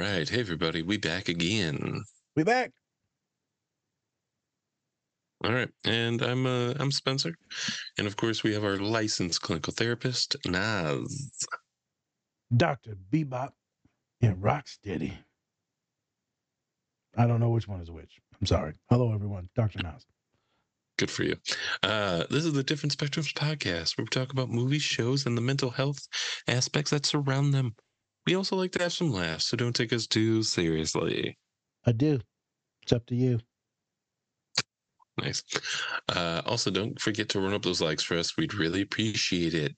right. Hey, everybody. We back again. We back. All right. And I'm uh, I'm Spencer. And of course, we have our licensed clinical therapist, Naz. Dr. Bebop and Rocksteady. I don't know which one is which. I'm sorry. Hello, everyone. Dr. Nas. Good for you. Uh, this is the Different Spectrums podcast where we talk about movies, shows, and the mental health aspects that surround them. We also like to have some laughs, so don't take us too seriously. I do. It's up to you. Nice. Uh, also, don't forget to run up those likes for us. We'd really appreciate it.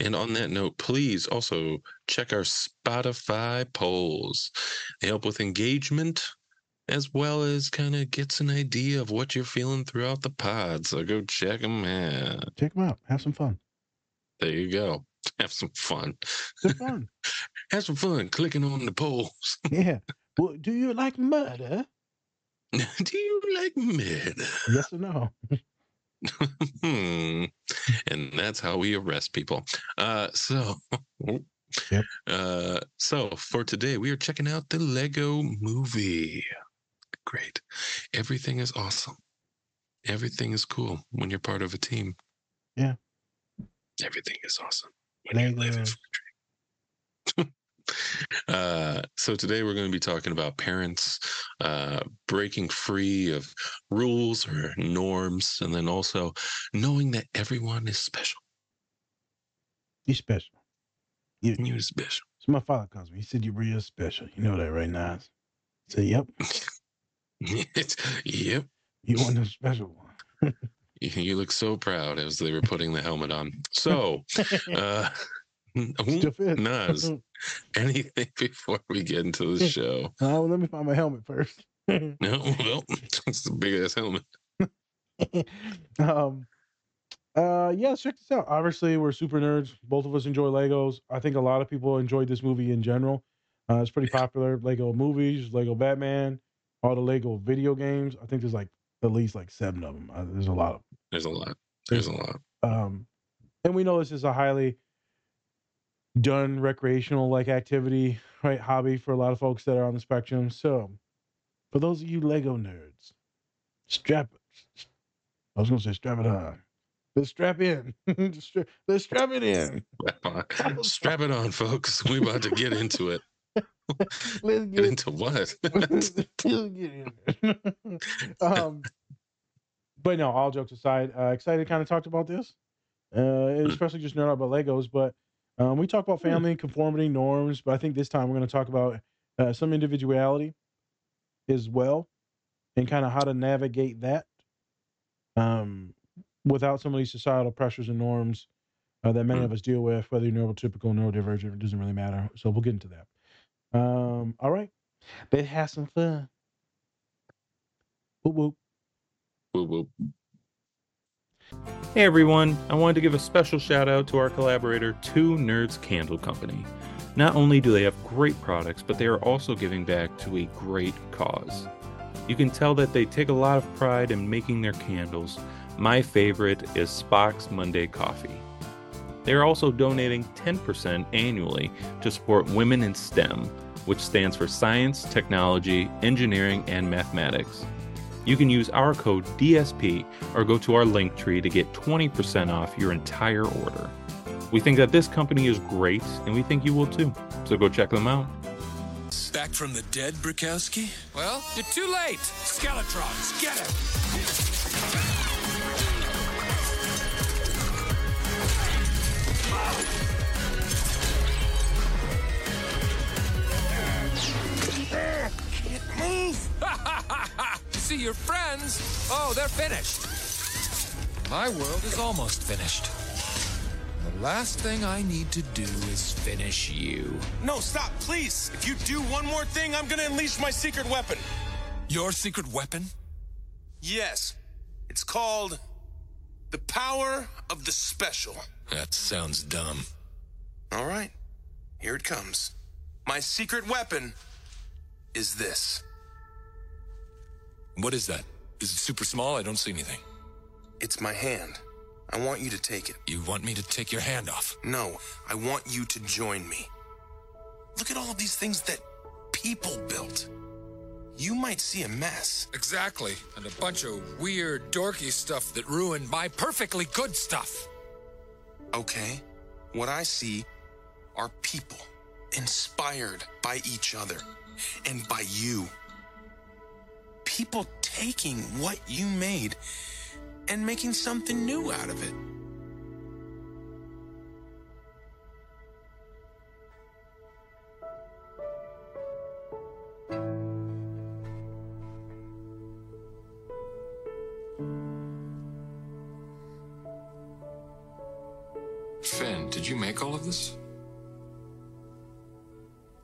And on that note, please also check our Spotify polls. They help with engagement as well as kind of gets an idea of what you're feeling throughout the pod. So go check them out. Check them out. Have some fun. There you go. Have some fun. Have fun. Have some fun clicking on the polls. yeah. Well, do you like murder? Do you like murder? Yes or no? Hmm. and that's how we arrest people. Uh, so, Yep. uh, so for today, we are checking out the Lego Movie. Great, everything is awesome. Everything is cool when you're part of a team. Yeah. everything is awesome when you're living Lego. for a dream. Uh, so today we're going to be talking about parents uh, breaking free of rules or norms, and then also knowing that everyone is special. You special. You, You're special. so my father calls me. He said, You're real special. You know that, right, Nas? I said, Yep. yep. You want the special one. You look so proud as they were putting the helmet on. So, uh, Nas, anything before we get into the show? Oh, let me find my helmet first. No, well, it's a big ass helmet. um uh yeah check this out. Obviously we're super nerds. Both of us enjoy legos. I think a lot of people enjoyed this movie in general. Uh it's pretty popular. Lego movies lego batman all the lego video games. I think there's like at least like seven of them uh, there's a lot of There's a lot. There's a lot. um and we know this is a highly done recreational like activity right hobby for a lot of folks that are on the spectrum so for those of you lego nerds strap i was gonna say strap it on let's strap in let's strap it in Strap on. Strap it on, folks. We're about to get into it. let's Get get into what? Let's get in um but no all jokes aside uh excited to kind of talk about this uh especially just nerd out about legos but um we talk about family conformity norms but i think this time we're going to talk about uh, some individuality as well and kind of how to navigate that um without some of these societal pressures and norms uh, that many Mm. of us deal with whether you're neurotypical neurodivergent it doesn't really matter. So we'll get into that um all right let's have some fun whoop whoop Woo woo. Hey everyone, I wanted to give a special shout out to our collaborator, Two Nerds Candle Company. Not only do they have great products, but they are also giving back to a great cause. You can tell that they take a lot of pride in making their candles. My favorite is Spock's Monday Coffee. They are also donating 10% annually to support Women in STEM, which stands for Science, Technology, Engineering, and Mathematics. You can use our code DSP or go to our link tree to get 20% off your entire order. We think that this company is great, and we think you will too. So go check them out. Back from the dead, Brukowski? Well, you're too late. Skeletrons, get it! Can't move! See your friends? Oh, they're finished. My world is almost finished. The last thing I need to do is finish you. No, stop, please. If you do one more thing, I'm gonna unleash my secret weapon. Your secret weapon? Yes. It's called the power of the special. That sounds dumb. All right. Here it comes. My secret weapon is this. What is that? Is it super small? I don't see anything. It's my hand. I want you to take it. You want me to take your hand off? No, I want you to join me. Look at all of these things that people built. You might see a mess, Exactly. And a bunch of weird, dorky stuff that ruined my perfectly good stuff. okay? What I see are people inspired by each other and by you. People taking what you made and making something new out of it. Finn, did you make all of this?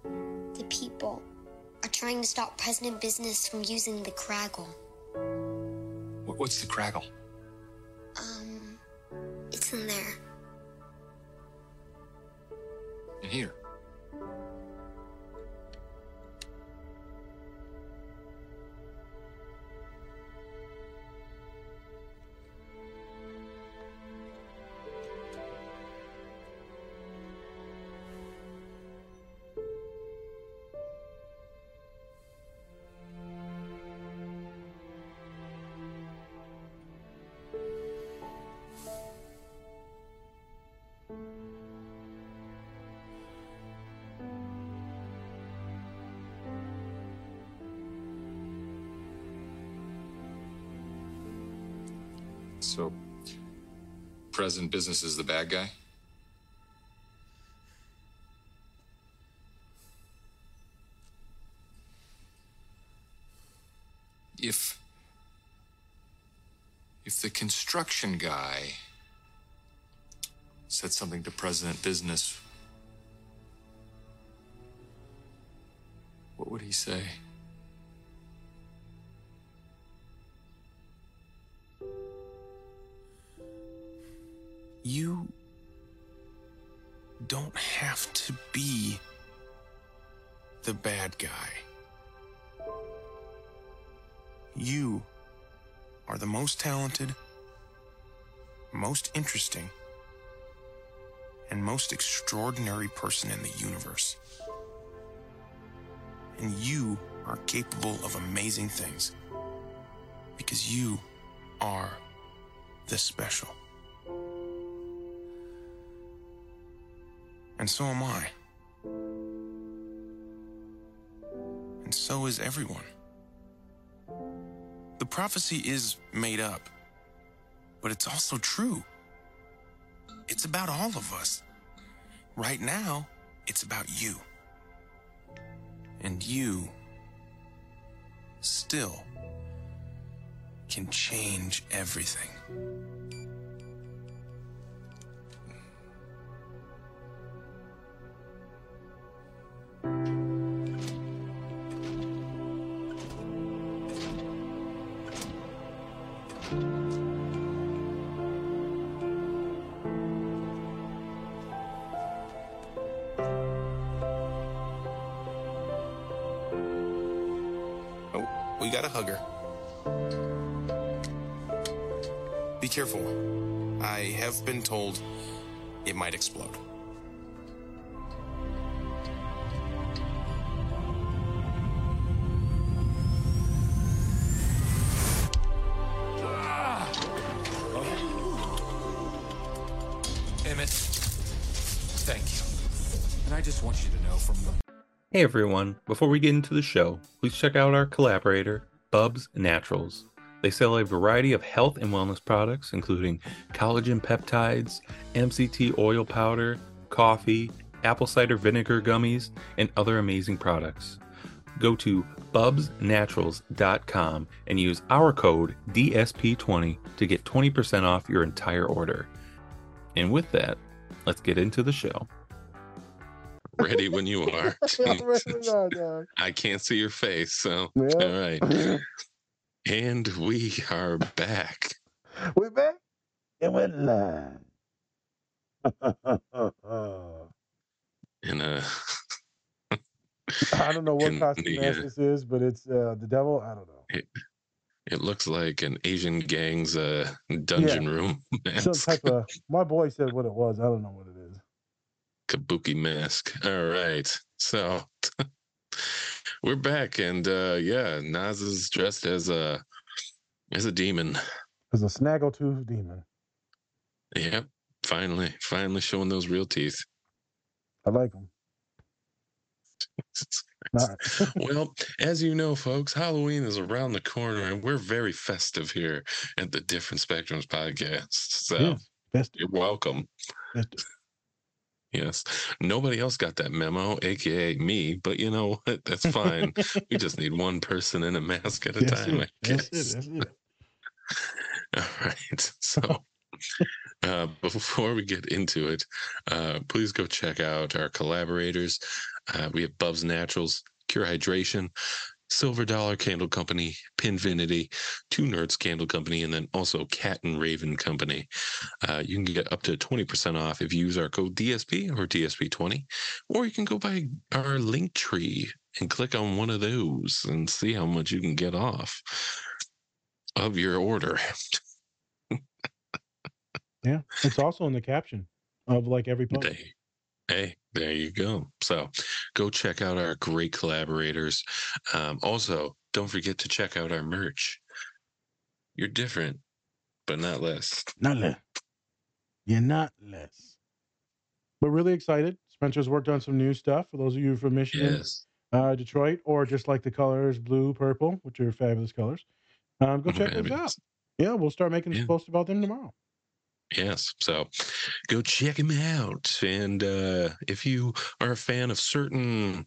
The people are trying to stop President Business from using the Kragle. What's the Kragle? Um, it's in there. In here. Business is the bad guy? If. If the construction guy said something to President Business, what would he say? Bad guy. You are the most talented, most interesting, and most extraordinary person in the universe. And you are capable of amazing things because you are the special. And so am I. And so is everyone. The prophecy is made up, but it's also true. It's about all of us. Right now, it's about you. And you still can change everything. Everyone, before we get into the show, please check out our collaborator, Bubs Naturals. They sell a variety of health and wellness products, including collagen peptides, MCT oil powder, coffee, apple cider vinegar gummies, and other amazing products. Go to bubsnaturals.com and use our code DSP20 to get 20% off your entire order. And with that, let's get into the show. Ready when you are. I'm ready to go, dog. I can't see your face, so Yeah. all right. And we are back. we back and we're live. In a I don't know what costume the, uh, this is, but it's uh, the devil. I don't know. it looks like an Asian gang's uh dungeon room Some type of. My boy said what it was. I don't know what it is. Kabuki mask. All right. So we're back, and uh, yeah, Nas is dressed as a as a demon. As a snaggletooth demon. Yep, finally, finally showing those real teeth. I like them. well, as you know, folks, Halloween is around the corner, and we're very festive here at the Different Spectrums podcast. So Yeah, festive. you're welcome. Festive. Yes, nobody else got that memo, aka me. But you know what? That's fine. we just need one person in a mask at a That's time. it. I That's guess. it. That's it. All right. So uh, before we get into it, uh, please go check out our collaborators. Uh, we have Bubs Naturals, Cure Hydration, Silver Dollar Candle Company, Pinfinity, Two Nerds Candle Company, and then also Cat and Raven Company. Uh, you can get up to 20% off if you use our code DSP or DSP20, or you can go by our link tree and click on one of those and see how much you can get off of your order. Yeah. It's also in the caption of like every post. Hey, hey, there you go. So go check out our great collaborators. Um, also, don't forget to check out our merch. You're different, but not less. Not less. You're not less. But really excited. Spencer's worked on some new stuff for those of you from Michigan, Yes. uh, Detroit, or just like the colors blue, purple, which are fabulous colors. Um, go check those out. Yeah, we'll start making Yeah. posts about them tomorrow. Yes. So go check them out. And uh, if you are a fan of certain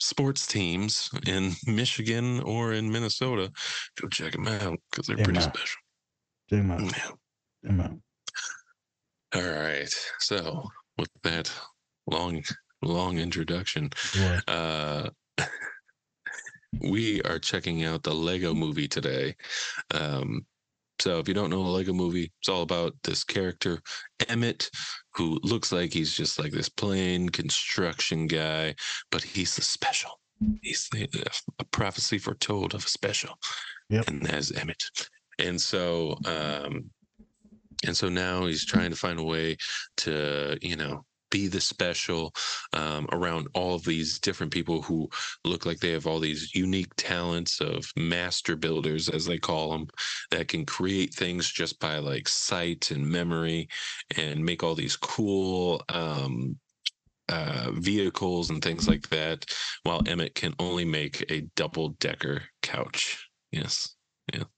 sports teams in Michigan or in Minnesota, go check them out because they're Check pretty out. special. Check out. Yeah. Check out. All right. So with that long, long introduction, What? uh, we are checking out the Lego movie today. Um, so if you don't know the Lego movie, it's all about this character, Emmett, who looks like he's just like this plain construction guy, but he's the special. He's the, a prophecy foretold of a special. Yep. And that's Emmett. And so, um, and so now he's trying to find a way to, you know, be the special um, around all of these different people who look like they have all these unique talents of master builders, as they call them, that can create things just by like sight and memory and make all these cool um, uh, vehicles and things like that, while Emmett can only make a double decker couch. Yes. Yeah.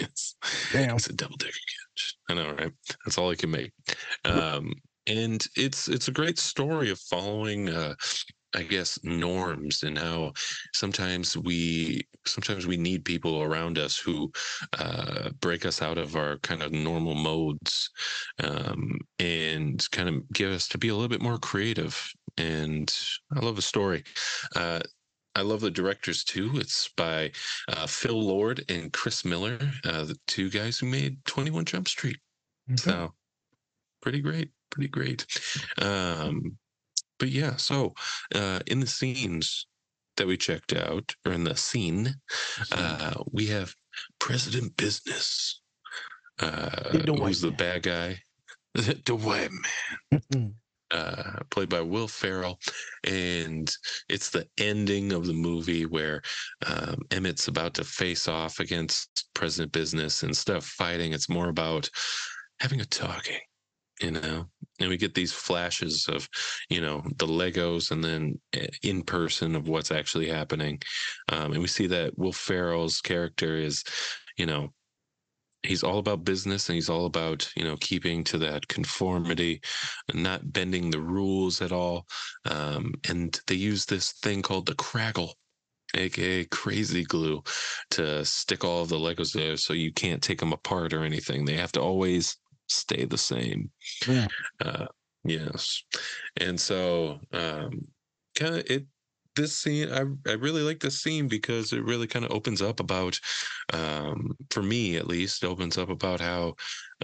Yes. Damn. It's a double decker couch. I know, right? That's all I can make. Um, and it's it's a great story of following uh I guess norms and how sometimes we sometimes we need people around us who uh, break us out of our kind of normal modes um, and kind of give us to be a little bit more creative. And I love the story. Uh, I love the directors too. It's by uh, Phil Lord and Chris Miller, uh, the two guys who made Twenty One Jump Street. Okay. So pretty great, pretty great. Um, but yeah, so uh, in the scenes that we checked out, or in the scene, uh, we have President Business, uh, The who's the bad guy, the white man Mhm. uh, played by Will Ferrell, and it's the ending of the movie where um, Emmett's about to face off against President Business and instead of fighting. It's more about having a talking, you know. And we get these flashes of, you know, the Legos and then uh, in person of what's actually happening, um, and we see that Will Ferrell's character is, you know. He's all about business and he's all about, you know, keeping to that conformity not bending the rules at all. Um, and they use this thing called the Kragle, aka crazy glue, to stick all of the Legos there so you can't take them apart or anything. They have to always stay the same. Yeah. Uh, yes. And so um kind of it this scene I, I really like this scene because it really kind of opens up about um for me at least it opens up about how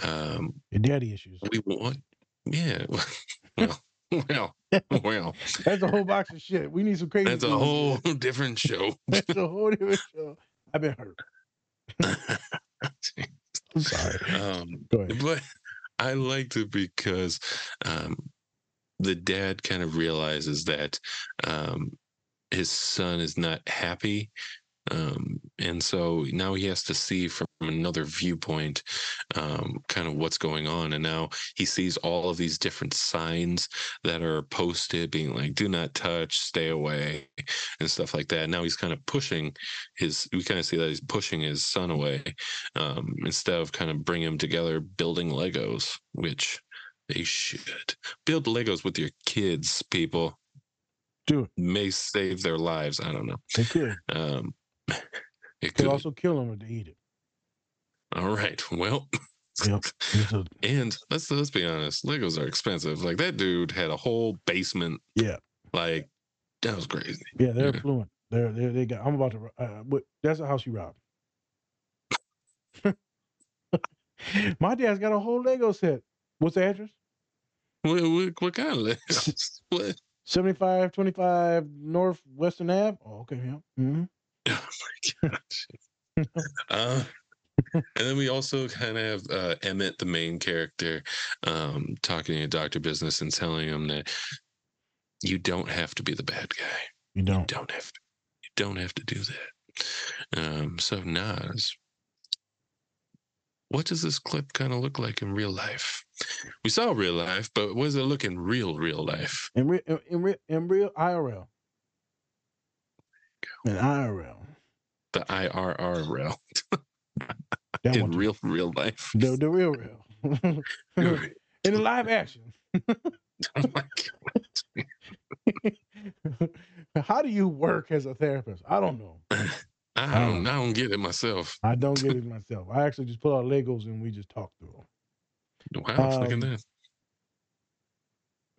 um Your daddy issues. we want yeah well well well That's a whole box of shit. We need some crazy. that's a whole different show That's a whole different show. I've been hurt. Sorry. um but i liked it because um the dad kind of realizes that um his son is not happy um, and so now he has to see from another viewpoint um, kind of what's going on and now he sees all of these different signs that are posted being like do not touch stay away and stuff like that now he's kind of pushing his we kind of see that he's pushing his son away um, instead of kind of bringing him together building legos which they should build legos with your kids people Do it. may save their lives i don't know Thank you. um, it Could could. also kill them if they eat it. All right. Well, Yep. A- and let's let's be honest. Legos are expensive. Like that dude had a whole basement. yeah. Like that was crazy. Yeah, they're Yeah. fluent. They're they they got. I'm about to. Uh, but that's a house you rob. My dad's got a whole Lego set. What's the address? What, what, what kind of Legos? what? 75, 25 North Western Ave. Oh, okay, yeah. hmm Oh my gosh. uh, and then we also kind of have uh, Emmett, the main character, um, talking to Doctor Business and telling him that you don't have to be the bad guy. You You don't. don't have to. You don't have to do that. Um, so Nas, what does this clip kind of look like in real life? We saw real life, but what does it look in real, real life? In real, in, real, in real IRL. In IRL. The IRR rail in one. real, real life. The, the real real. oh in the live action. my God. How do you work as a therapist? I don't know. I don't, I don't get it myself. I don't get it myself. I actually just pull out Legos and we just talk through them. Wow, look at Um, that.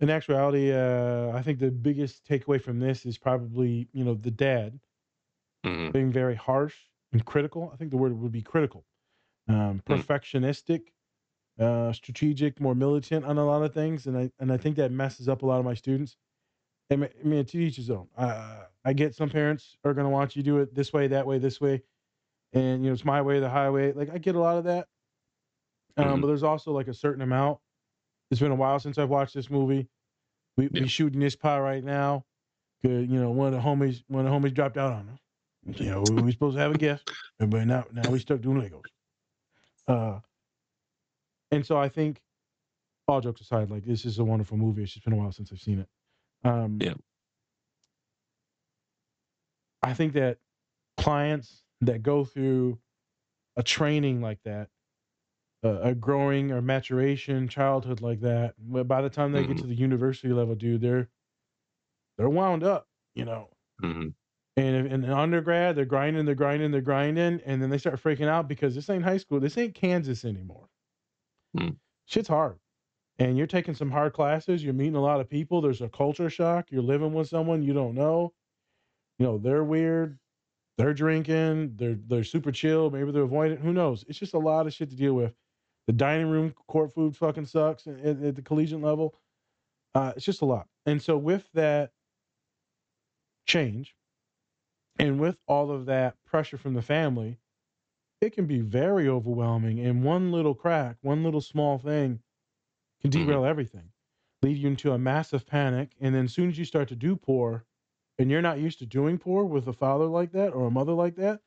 In actuality, uh, I think the biggest takeaway from this is probably, you know, the dad Mhm. being very harsh and critical. I think the word would be critical, um, perfectionistic, uh, strategic, more militant on a lot of things, and I and I think that messes up a lot of my students. I mean, I mean to each his own. Uh, I get some parents are going to want you to do it this way, that way, this way, and you know it's my way, the highway. Like I get a lot of that, um, Mhm. but there's also like a certain amount. It's been a while since I've watched this movie. We Yeah. we shooting this pie right now. Good, you know, one of the homies one of the homies dropped out on us. You know, we, we supposed to have a guest, but now now we stuck doing Legos. Uh, and so I think, all jokes aside, like this is a wonderful movie. It's just been a while since I've seen it. Um, Yeah. I think that clients that go through a training like that, a growing or maturation childhood like that, but by the time they get Mhm. to the university level, dude, they're they're wound up, you know. Mhm. And in undergrad, they're grinding, they're grinding, they're grinding, and then they start freaking out because this ain't high school, this ain't Kansas anymore. Mm. Shit's hard, and you're taking some hard classes. You're meeting a lot of people. There's a culture shock. You're living with someone you don't know. You know they're weird. They're drinking. They're they're super chill. Maybe they're avoiding. Who knows? It's just a lot of shit to deal with. The dining room court food fucking sucks at, at- the collegiate level. Uh, it's just a lot. And so with that change, and with all of that pressure from the family, it can be very overwhelming. And one little crack, one little small thing can Mhm. derail everything, lead you into a massive panic. And then as soon as you start to do poor, and you're not used to doing poor with a father like that or a mother like that,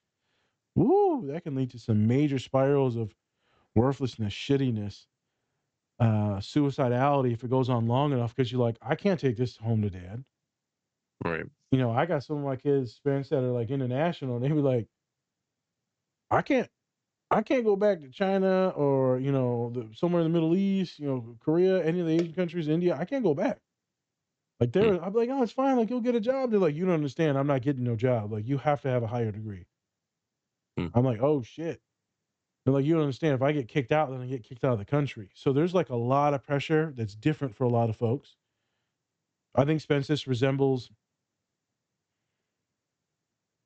woo, that can lead to some major spirals of worthlessness, shittiness, uh, suicidality if it goes on long enough because you're like, I can't take this home to dad Right. you know, I got some of my kids' parents that are like international, and they be like, I can't, I can't go back to China or you know, the, somewhere in the Middle East, you know, Korea, any of the Asian countries, India. I can't go back. Like they're, I'm like, oh, it's fine. Like you'll get a job. They're like, you don't understand. I'm not getting no job. Like you have to have a higher degree. Hmm. I'm like, oh shit. Like, you don't understand. If I get kicked out, then I get kicked out of the country. So there's like a lot of pressure that's different for a lot of folks. I think Spencer resembles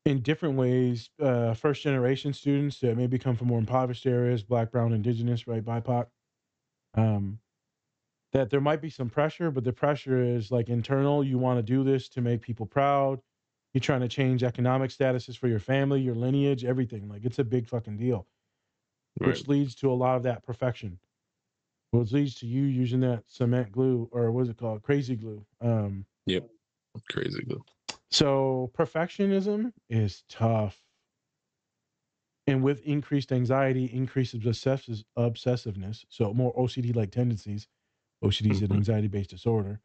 in different ways uh, first generation students that maybe come from more impoverished areas black brown indigenous right bipoc um, that there might be some pressure but the pressure is like internal you want to do this to make people proud you're trying to change economic statuses for your family your lineage everything like it's a big fucking deal Right. which leads to a lot of that perfection which leads to you using that cement glue or what is it called crazy glue um, yep. Crazy glue. So perfectionism is tough. And with increased anxiety, increased obsessive, obsessiveness, so more OCD like tendencies, OCD is an Mhm. anxiety based disorder.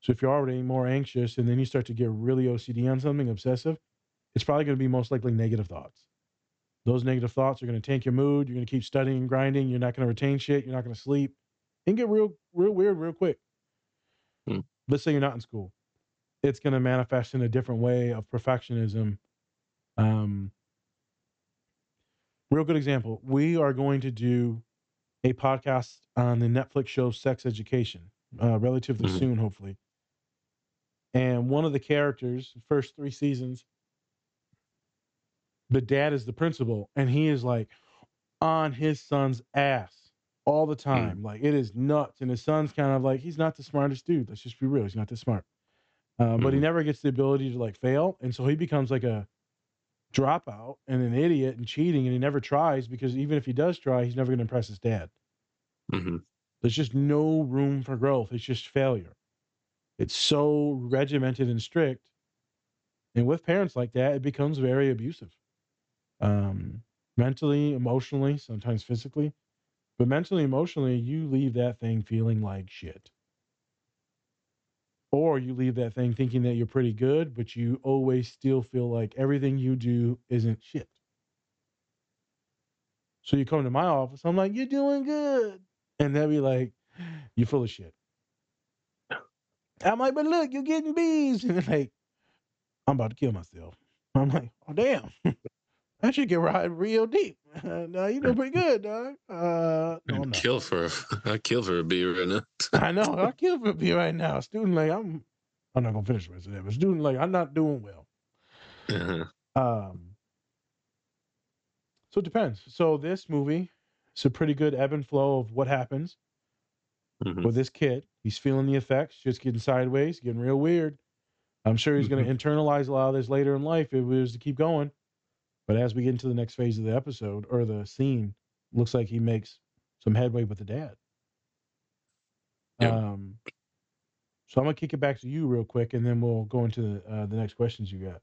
So if you're already more anxious and then you start to get really OCD on something, obsessive, it's probably going to be most likely negative thoughts. Those negative thoughts are going to tank your mood. You're going to keep studying and grinding. You're not going to retain shit. You're not going to sleep. It can get real, real weird real quick. Hmm. Let's say you're not in school. It's going to manifest in a different way of perfectionism. Um, real good example. We are going to do a podcast on the Netflix show Sex Education uh, relatively Mhm. soon, hopefully. And one of the characters, first three seasons, the dad is the principal, and he is like on his son's ass all the time. Like it is nuts. And his son's kind of like, he's not the smartest dude. Let's just be real. He's not that smart. Uh, But he Mhm. never gets the ability to like fail. And so he becomes like a dropout and an idiot and cheating. And he never tries because even if he does try, he's never going to impress his dad. hmm There's just no room for growth. It's just failure. It's so regimented and strict. And with parents like that, it becomes very abusive. Um, mentally, emotionally, sometimes physically. But mentally, emotionally, you leave that thing feeling like shit. Or you leave that thing thinking that you're pretty good, but you always still feel like everything you do isn't shit. So you come to my office, I'm like, you're doing good. And they'll be like, you're full of shit. I'm like, but look, you're getting bees. And they're like, I'm about to kill myself. I'm like, oh, damn. That should get right real deep. no, you doing pretty good, dog. Uh, no, I'm I'd kill for I kill for a beer right now. I know. I kill for a beer right now. Student, like, I'm, I'm not going to finish the rest of that, but student, like, I'm not doing well. Uh-huh. Um, so it depends. So this movie, it's a pretty good ebb and flow of what happens Mhm. with this kid. He's feeling the effects, just getting sideways, getting real weird. I'm sure he's going to internalize a lot of this later in life if it was to keep going. But as we get into the next phase of the episode or the scene, looks like he makes some headway with the dad. Yep. Um, so I'm gonna kick it back to you real quick, and then we'll go into the, uh, the next questions you got.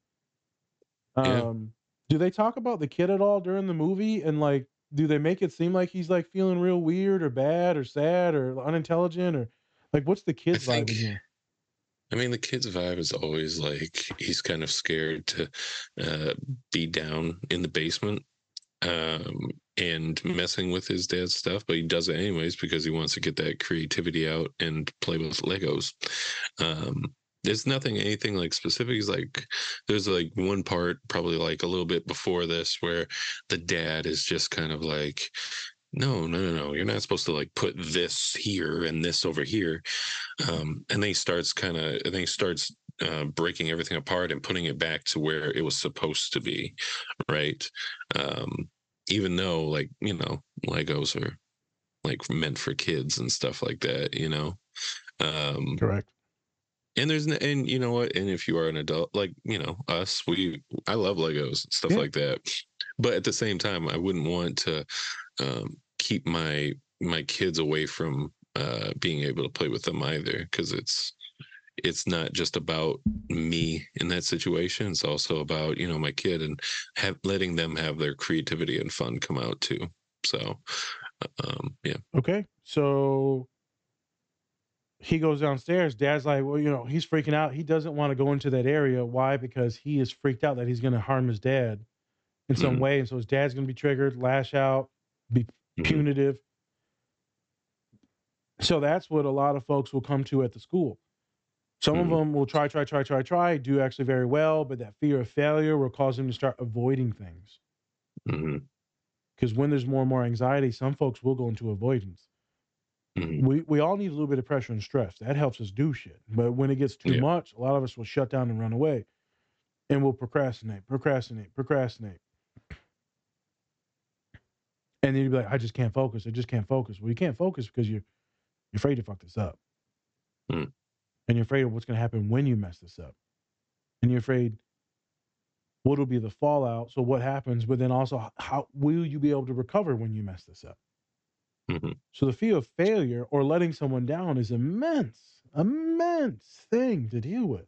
Yeah. Um, do they talk about the kid at all during the movie? And like, do they make it seem like he's like feeling real weird or bad or sad or unintelligent or like what's the kid's vibe in here? I mean, the kid's vibe is always like he's kind of scared to uh, be down in the basement um, and messing with his dad's stuff, but he does it anyways because he wants to get that creativity out and play with Legos. Um, there's nothing, anything like specific. He's like, there's like one part, probably like a little bit before this, where the dad is just kind of like, no, no, no, no. You're not supposed to like put this here and this over here. Um, and then he starts kind of, and then he starts uh, breaking everything apart and putting it back to where it was supposed to be, right? Um, even though, like, you know, Legos are like meant for kids and stuff like that, you know. Um, Correct. and there's, and you know what? And if you are an adult, like you know us, we, I love Legos and stuff Yeah. like that. But at the same time, I wouldn't want to um, keep my my kids away from uh, being able to play with them either, because it's it's not just about me in that situation. It's also about you know my kid and have letting them have their creativity and fun come out too. So, um, yeah, Okay. So he goes downstairs. Dad's like, well, you know, he's freaking out. He doesn't want to go into that area. Why? Because he is freaked out that he's going to harm his dad in some Mhm. way. And so his dad's going to be triggered, lash out, be Mhm. punitive. So that's what a lot of folks will come to at the school. Some Mhm. of them will try, try, try, try, try, do actually very well, but that fear of failure will cause them to start avoiding things. Because when there's more and more anxiety, some folks will go into avoidance. Mhm. we we all need a little bit of pressure and stress. That helps us do shit. But when it gets too Yeah. much, a lot of us will shut down and run away, and we'll procrastinate, procrastinate, procrastinate. And then you'd be like, I just can't focus. I just can't focus. Well, you can't focus because you're you're afraid to fuck this up, Hmm. and you're afraid of what's going to happen when you mess this up, and you're afraid what will be the fallout. So what happens? But then also, how will you be able to recover when you mess this up? Mhm. So the fear of failure or letting someone down is immense, immense thing to deal with.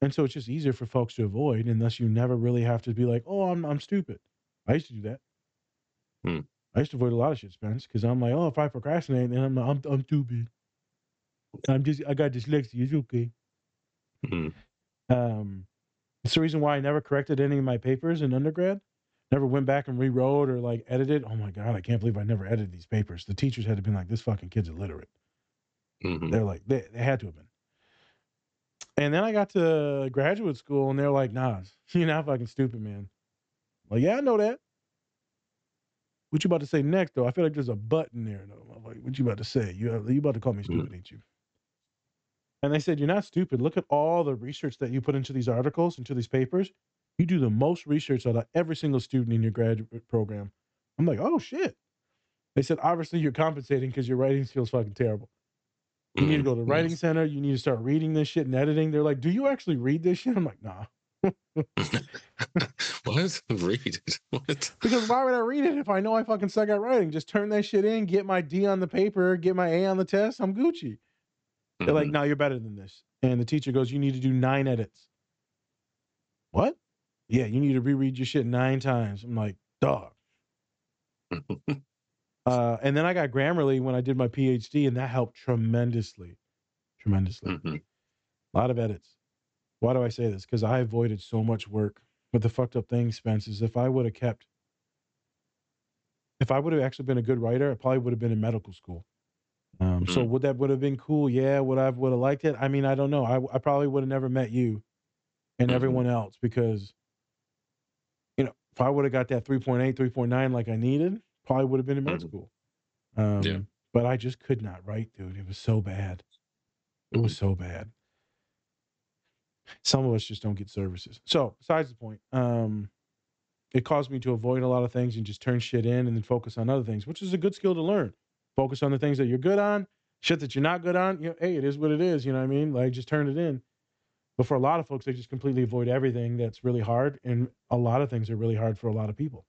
And so it's just easier for folks to avoid unless you never really have to be like, oh, I'm I'm stupid. I used to do that. Hmm. I used to avoid a lot of shit, Spence, because I'm like, oh, if I procrastinate, then I'm I'm I'm stupid. I'm just I got dyslexia. It's okay. Mhm. Um, it's the reason why I never corrected any of my papers in undergrad. Never went back and rewrote or like edited. Oh my god, I can't believe I never edited these papers. The teachers had to be like, this fucking kid's illiterate. Mhm. They're like, they, they had to have been. And then I got to graduate school and they're like, nah, you're not fucking stupid, man. Like, yeah, I know that. What you about to say next, though? I feel like there's a button there, though. I'm like, what you about to say? You you about to call me stupid, ain't you? And they said, you're not stupid. Look at all the research that you put into these articles, into these papers. You do the most research out of every single student in your graduate program. I'm like, oh shit. They said, obviously you're compensating because your writing skills fucking terrible. You need to Mhm. go to the writing center. You need to start reading this shit and editing. They're like, do you actually read this shit? I'm like, nah. what? Read it. What? Because why would I read it if I know I fucking suck at writing? Just turn that shit in, get my D on the paper, get my A on the test. I'm Gucci. They're like, Mhm. no, you're better than this. And the teacher goes, you need to do nine edits. What? Yeah, you need to reread your shit nine times. I'm like, dog. Uh, and then I got Grammarly when I did my PhD, and that helped tremendously. Tremendously. Mhm. A lot of edits. Why do I say this? Because I avoided so much work. But the fucked up thing, Spence, is if I would have kept, if I would have actually been a good writer, I probably would have been in medical school. Um, So Mm. would that would have been cool? Yeah. Would I would have liked it? I mean, I don't know. I I probably would have never met you and Mhm. everyone else because, you know, if I would have got that 3.8, 3.9 like I needed, probably would have been in med Mhm. school. Um, But I just could not write, dude. It was so bad. It was so bad. Some of us just don't get services. So, besides the point, um, it caused me to avoid a lot of things and just turn shit in and then focus on other things, which is a good skill to learn. Focus on the things that you're good on, shit that you're not good on. You know, hey, it is what it is. You know what I mean? Like, just turn it in. But for a lot of folks, they just completely avoid everything that's really hard, and a lot of things are really hard for a lot of people.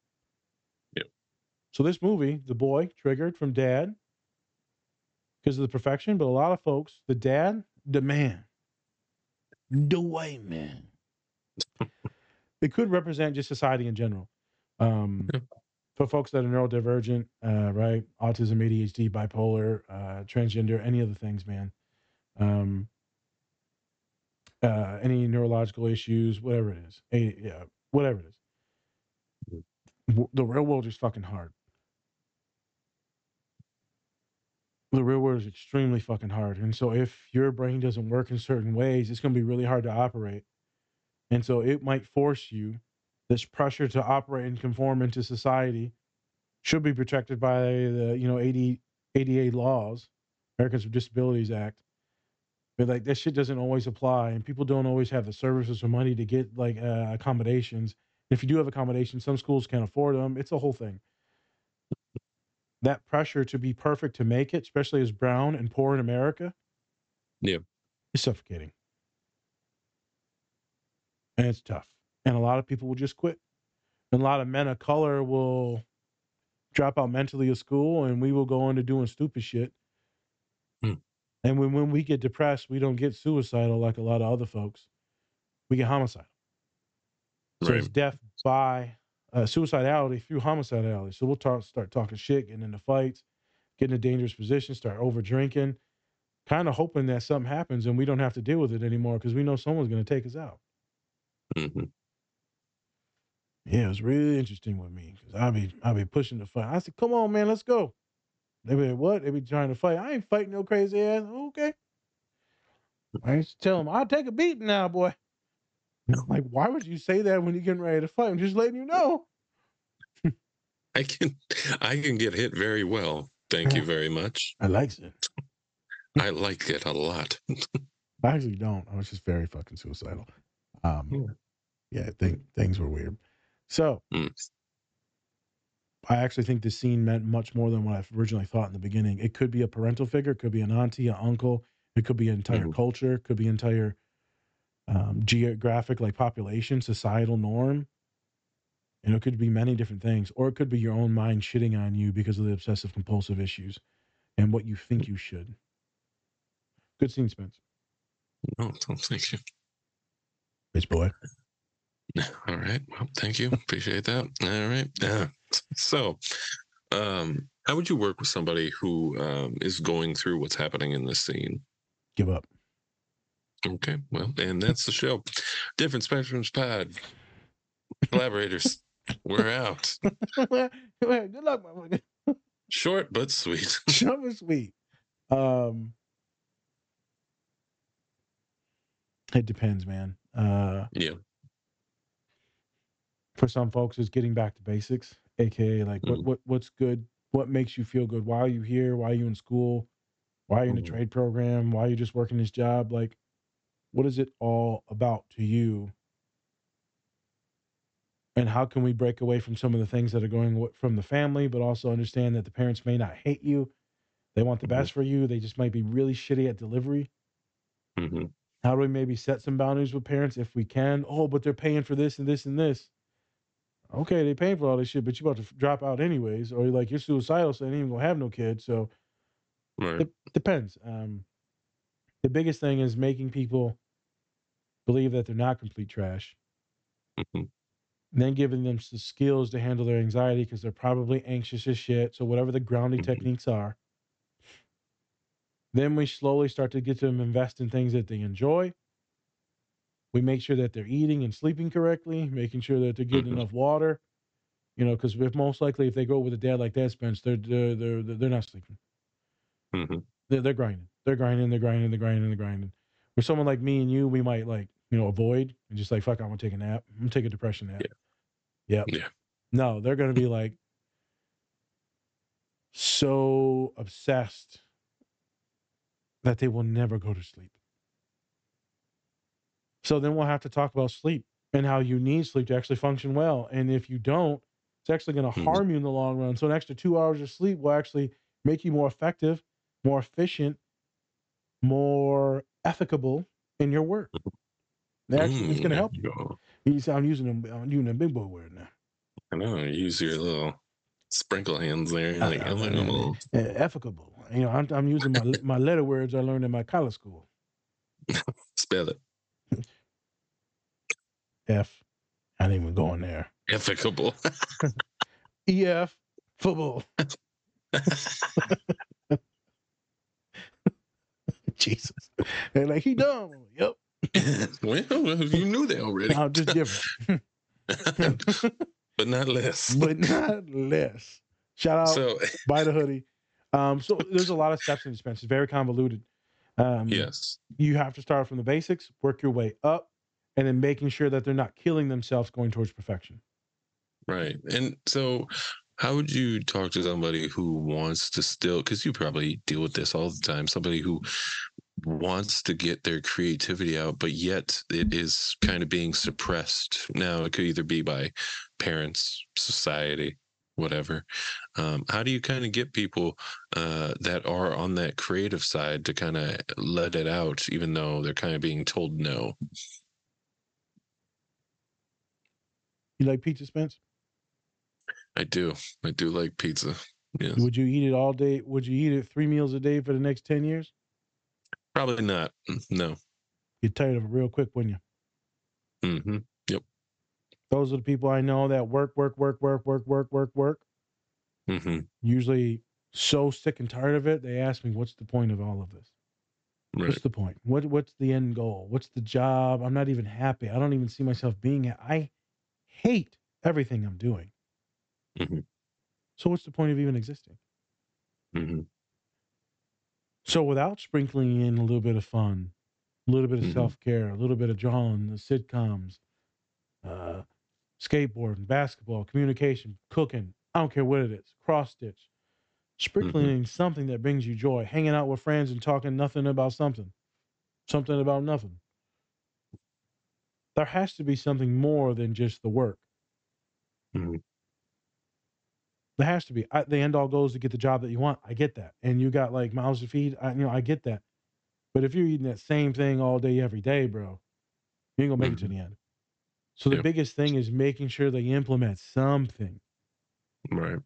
Yeah. So this movie, The Boy, triggered from dad because of the perfection, but a lot of folks, the dad, the man, the white man. it could represent just society in general. Um, For folks that are neurodivergent, uh, right? Autism, ADHD, bipolar, uh, transgender, any of the things, man. Um, uh, any neurological issues, whatever it is. A, yeah, whatever it is. The real world is fucking hard. The real world is extremely fucking hard. And so if your brain doesn't work in certain ways, it's going to be really hard to operate. And so it might force you this pressure to operate and conform into society should be protected by the, you know, 80, ADA laws, Americans with Disabilities Act. But like that shit doesn't always apply, and people don't always have the services or money to get like uh, accommodations. If you do have accommodations, some schools can't afford them. It's a whole thing. That pressure to be perfect to make it, especially as brown and poor in America, Yeah. is suffocating, and it's tough. And a lot of people will just quit. And a lot of men of color will drop out mentally of school, and we will go into doing stupid shit. Hmm. And when, when we get depressed, we don't get suicidal like a lot of other folks. We get homicidal. So it's death by uh, suicidality through homicidality. So we'll talk, start talking shit, getting into fights, getting in a dangerous positions, start over drinking, kind of hoping that something happens and we don't have to deal with it anymore because we know someone's going to take us out. Mhm. Yeah, it was really interesting with me because I'll be I'll be pushing the fight. I said, "Come on, man, let's go." They be like, "What?" They be trying to fight. I ain't fighting no crazy ass. Okay. I used to tell them, "I'll take a beating now, boy." Like, why would you say that when you're getting ready to fight? I'm just letting you know. I can I can get hit very well. Thank you very much. I like it. I like it a lot. I actually don't. I was just very fucking suicidal. Um, yeah, I think things were weird. So Mm. I actually think this scene meant much more than what I originally thought in the beginning. It could be a parental figure, it could be an auntie, an uncle, it could be an entire Mhm. culture, it could be entire um, geographic, like population, societal norm. And it could be many different things, or it could be your own mind shitting on you because of the obsessive compulsive issues and what you think you should. Good scene, Spence. Oh, don't thank you. Bitch boy. All right. Well, thank you. Appreciate that. All right. Uh, so, um, how would you work with somebody who um, is going through what's happening in this scene? Give up. Okay. Well, and that's the show. Different Spectrums Pod. Collaborators, we're out. Good luck, my Short but sweet. Short but sweet. Um, it depends, man. Uh, yeah. For some folks, it's getting back to basics, aka like what Mhm. what what's good, what makes you feel good. Why are you here? Why are you in school? Why are you in a Mhm. trade program? Why are you just working this job? Like, what is it all about to you? And how can we break away from some of the things that are going from the family, but also understand that the parents may not hate you. They want the Mhm. best for you. They just might be really shitty at delivery. hmm How do we maybe set some boundaries with parents if we can? Oh, but they're paying for this and this and this. Okay, they're paying for all this shit, but you're about to drop out anyways, or like you're suicidal, so they ain't even gonna have no kids. So Right. it depends. Um, the biggest thing is making people believe that they're not complete trash, hmm and then giving them the skills to handle their anxiety because they're probably anxious as shit. So whatever the grounding Mhm. techniques are, then we slowly start to get them invest in things that they enjoy. We make sure that they're eating and sleeping correctly, making sure that they're getting Mhm. enough water. You know, because if most likely if they go with a dad like that, Spence, they're they're they're, they're not sleeping. hmm They're, they're grinding. They're grinding. They're grinding. They're grinding. They're grinding. With someone like me and you, we might like you know avoid and just like fuck. I'm gonna take a nap. I'm gonna take a depression nap. Yeah. Yep. Yeah. No, they're gonna be like so obsessed that they will never go to sleep. So then we'll have to talk about sleep and how you need sleep to actually function well. And if you don't, it's actually going to Mhm. harm you in the long run. So an extra two hours of sleep will actually make you more effective, more efficient, more ethicable in your work. Actually, it's going to help you. Go. You see, I'm using them. I'm using a big boy word now. I know. Use your little sprinkle hands there. I- Like, I- I- oh, Uh, efficable. You know, I'm, I'm using my my letter words I learned in my college school. spell it. F. I didn't even go in there. Efficable. EF football. Jesus. And like he dumb. Yep. well, you knew that already. I'm just different. but not less. but not less. Shout out so, buy the hoodie. Um, so there's a lot of steps in dispense. It's very convoluted. Um, yes. you have to start from the basics, work your way up, and then making sure that they're not killing themselves going towards perfection. Right. And so, how would you talk to somebody who wants to still, because you probably deal with this all the time, somebody who wants to get their creativity out, but yet it is kind of being suppressed. Now, it could either be by parents, society, whatever. Um, how do you kind of get people uh, that are on that creative side to kind of let it out, even though they're kind of being told no? You like pizza, Spence? I do. I do like pizza. Yes. Would you eat it all day? Would you eat it three meals a day for the next 10 years? Probably not. Mm, No. Get tired of it real quick, wouldn't you? Mm-hmm. Yep. Those are the people I know that work, work, work, work, work, work, work, work. hmm Usually so sick and tired of it, they ask me, what's the point of all of this? Right. What's the point? What What's the end goal? What's the job? I'm not even happy. I don't even see myself being. I hate everything I'm doing. Mhm. So what's the point of even existing? hmm So without sprinkling in a little bit of fun, a little bit of Mhm. self care, a little bit of drawing, the sitcoms, uh, skateboarding, basketball, communication, cooking, I don't care what it is, cross stitch, sprinkling in something that brings you joy, hanging out with friends and talking nothing about something, something about nothing. There has to be something more than just the work. Mhm. There has to be. I, the end all goes to get the job that you want. I get that, and you got like miles to feed. I, you know, I get that. But if you're eating that same thing all day, every day, bro, you ain't gonna make it to the end. So the biggest thing is making sure they implement something. Right.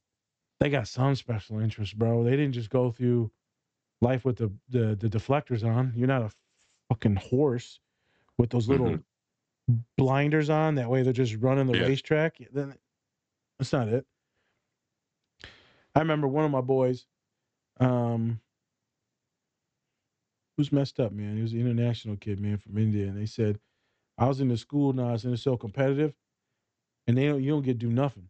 They got some special interest, bro. They didn't just go through life with the the, the deflectors on. You're not a fucking horse with those little Mhm. blinders on. That way they're just running the Yeah. racetrack. Then that's not it. I remember one of my boys, um, who's messed up, man. He was an international kid, man, from India, and they said I was in the school now, it's so competitive, and they don't you don't get to do nothing.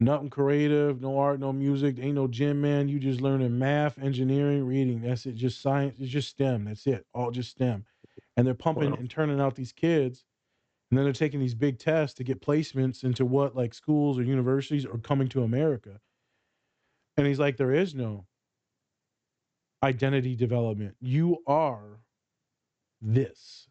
Nothing creative, no art, no music, ain't no gym, man. You just learning math, engineering, reading. That's it. Just science. It's just STEM. That's it. All just STEM. And they're pumping Wow. and turning out these kids, and then they're taking these big tests to get placements into what like schools or universities are coming to America. And he's like, there is no identity development. You are this.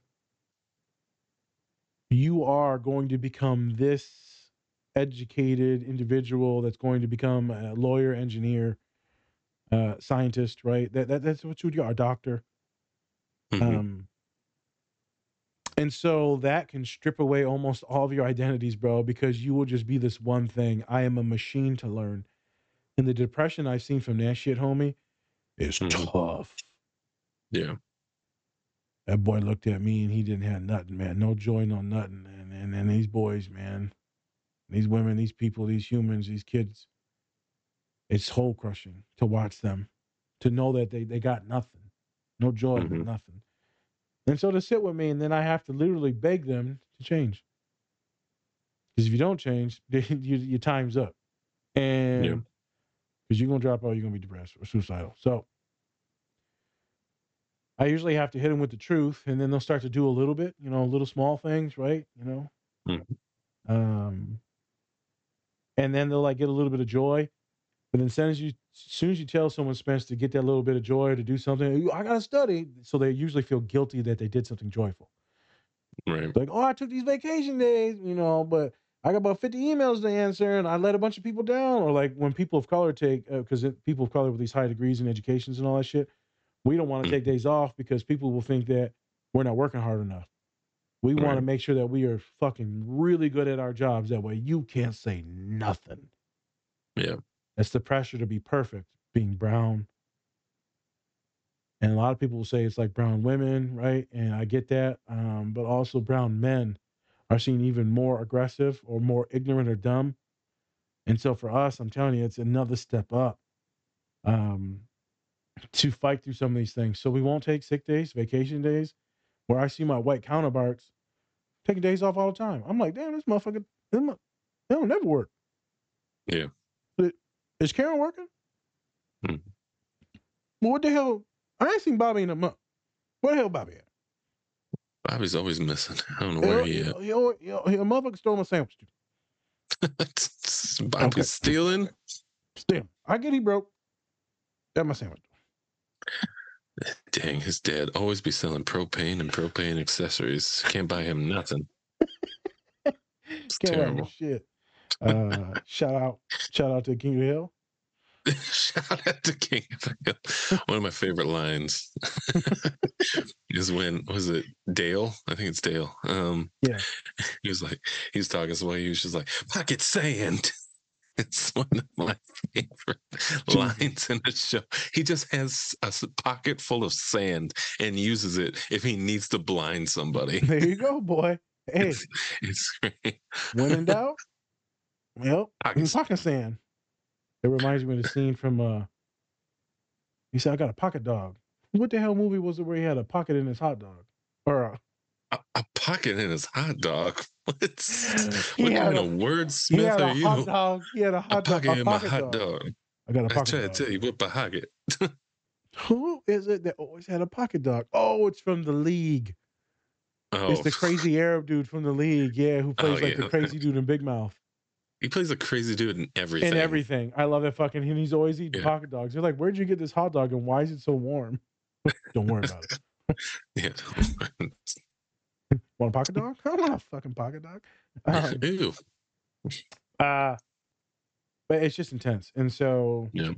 You are going to become this educated individual that's going to become a lawyer, engineer, uh, scientist, right? That, that that's what you are, a doctor. Mhm. Um, and so that can strip away almost all of your identities, bro, because you will just be this one thing. I am a machine to learn. And the depression I've seen from that shit, homie, is Mhm. tough. yeah. That boy looked at me and he didn't have nothing, man. No joy, no nothing. And and, and these boys, man, these women, these people, these humans, these kids, it's soul crushing to watch them, to know that they, they got nothing. No joy, Mhm. nothing. And so to sit with me and then I have to literally beg them to change. Because if you don't change, you, your time's up. And because you're gonna drop out, you're gonna be depressed or suicidal. So I usually have to hit them with the truth, and then they'll start to do a little bit, you know, little small things, right? You know, Mhm. um, and then they'll like get a little bit of joy. But then, as soon as you, as soon as you tell someone, Spence, to get that little bit of joy to do something, I gotta study. So they usually feel guilty that they did something joyful. Right. Like, oh, I took these vacation days, you know, but I got about 50 emails to answer and I let a bunch of people down. Or like when people of color take, because people of color with these high degrees and educations and all that shit, we don't want to Mm. take days off because people will think that we're not working hard enough. We want to make sure that we are fucking really good at our jobs. That way you can't say nothing. Yeah. That's the pressure to be perfect, being brown. And a lot of people will say it's like brown women, right? And I get that. Um, but also brown men are seen even more aggressive or more ignorant or dumb. And so for us, I'm telling you, it's another step up um, to fight through some of these things. So we won't take sick days, vacation days, where I see my white counterparts taking days off all the time. I'm like, damn, this motherfucker, they don't they don't never work. Yeah. But is Karen working? Hmm. Well, what the hell? I ain't seen Bobby in a month. Where the hell Bobby at? Bobby's always missing. I don't know where he you, at. you, you, you, a motherfucker stole my sandwich. Bobby's Okay. stealing. Still, I get he broke. Got my sandwich. Dang, his dad always be selling propane and propane accessories. Can't buy him nothing. It's Can't terrible. shit. Uh, shout out, shout out to King Hill. Shout out to King of the Hill. One of my favorite lines is when was it Dale? I think it's Dale. Um, Yeah. He was like, he was talking way. He was just like, pocket sand. It's one of my favorite lines in the show. He just has a pocket full of sand and uses it if he needs to blind somebody. There you go, boy. Hey, It's, it's great. when in doubt, well, Pocket pocket sand. It reminds me of the scene from uh he said, I got a pocket dog. What the hell movie was it where he had a pocket in his hot dog? Or uh, a, a pocket in his hot dog. What's, He what had kind a- of he wordsmith had are a you? hot dog. He had a A hot dog. pocket A in my pocket hot dog. dog. I got a pocket try to dog. tell you what pocket. Who is it that always had a pocket dog? Oh, it's from the league. Oh, It's the crazy Arab dude from the league. Yeah, who plays like the crazy dude in Big Mouth. He plays a crazy dude in everything. In everything. I love that fucking and he's always eating Yeah. pocket dogs. They're like, Where'd you get this hot dog and why is it so warm? Don't worry about it. Yeah. Want a pocket dog? I want a fucking pocket dog. Um, Ew. uh, but it's just intense. And so Yeah.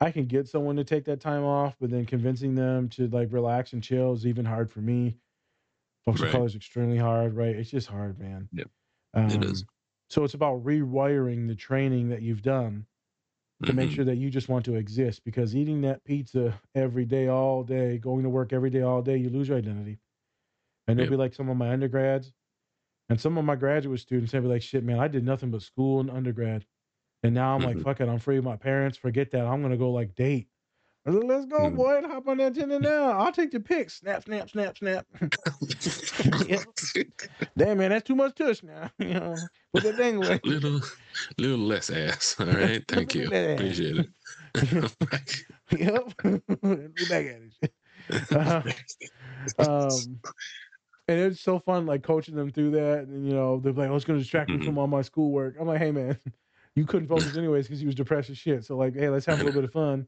I can get someone to take that time off, but then convincing them to like relax and chill is even hard for me. Folks of color is extremely hard, right? It's just hard, man. Yep. Um, It is. So it's about rewiring the training that you've done to make Mhm. sure that you just want to exist because eating that pizza every day, all day, going to work every day, all day, you lose your identity. and there'll Yep. be like some of my undergrads, and some of my graduate students. They'll be like, "Shit, man, I did nothing but school and undergrad, and now I'm like, Mhm. fuck it, I'm free of my parents. Forget that. I'm gonna go like date." I like, Let's go, Mhm. boy. Hop on that Tinder now. I'll take the pics. Snap, snap, snap, snap. Damn, man, that's too much tush now. you know, put that thing away. little, little less ass. All right, thank you. Look at that. Appreciate it. yep. we back at it. Uh, um, and it's so fun, like coaching them through that. And you know, they're like, "Oh, it's going to distract me Mhm. from all my schoolwork." I'm like, "Hey, man, you couldn't focus anyways because you was depressed as shit. So like, hey, let's have a little bit of fun.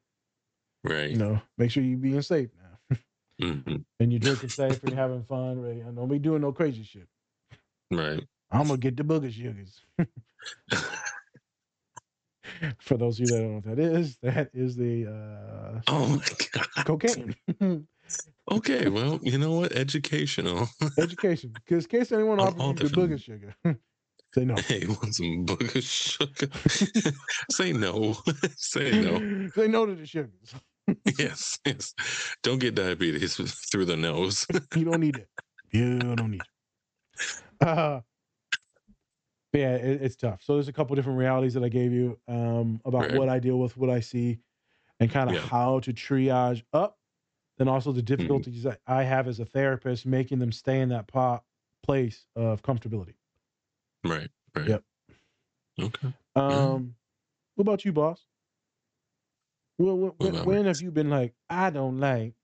Right. You know, make sure you're being safe now, Mhm. and you're drinking safe and you're having fun. Right? And don't be doing no crazy shit. Right. I'm gonna get the booger sugars. For those of you that don't know what that is, that is the uh, Oh my god. cocaine. Okay. Well, you know what? Educational. Education. Because in case anyone offers you the different- booger sugar, say no. Hey, want some booger sugar? Say no. Say no. say no to the sugars. Yes. Yes. Don't get diabetes through the nose. You don't need it. You don't need it. Uh, yeah, it, it's tough. So there's a couple different realities that I gave you um, about Right. what I deal with, what I see, and kind of Yeah. how to triage up. Then also the difficulties that I have as a therapist, making them stay in that po- place of comfortability. Right. Right. Yep. Okay. Um, what about you, boss? Well, when, when, about when have you been like, I don't like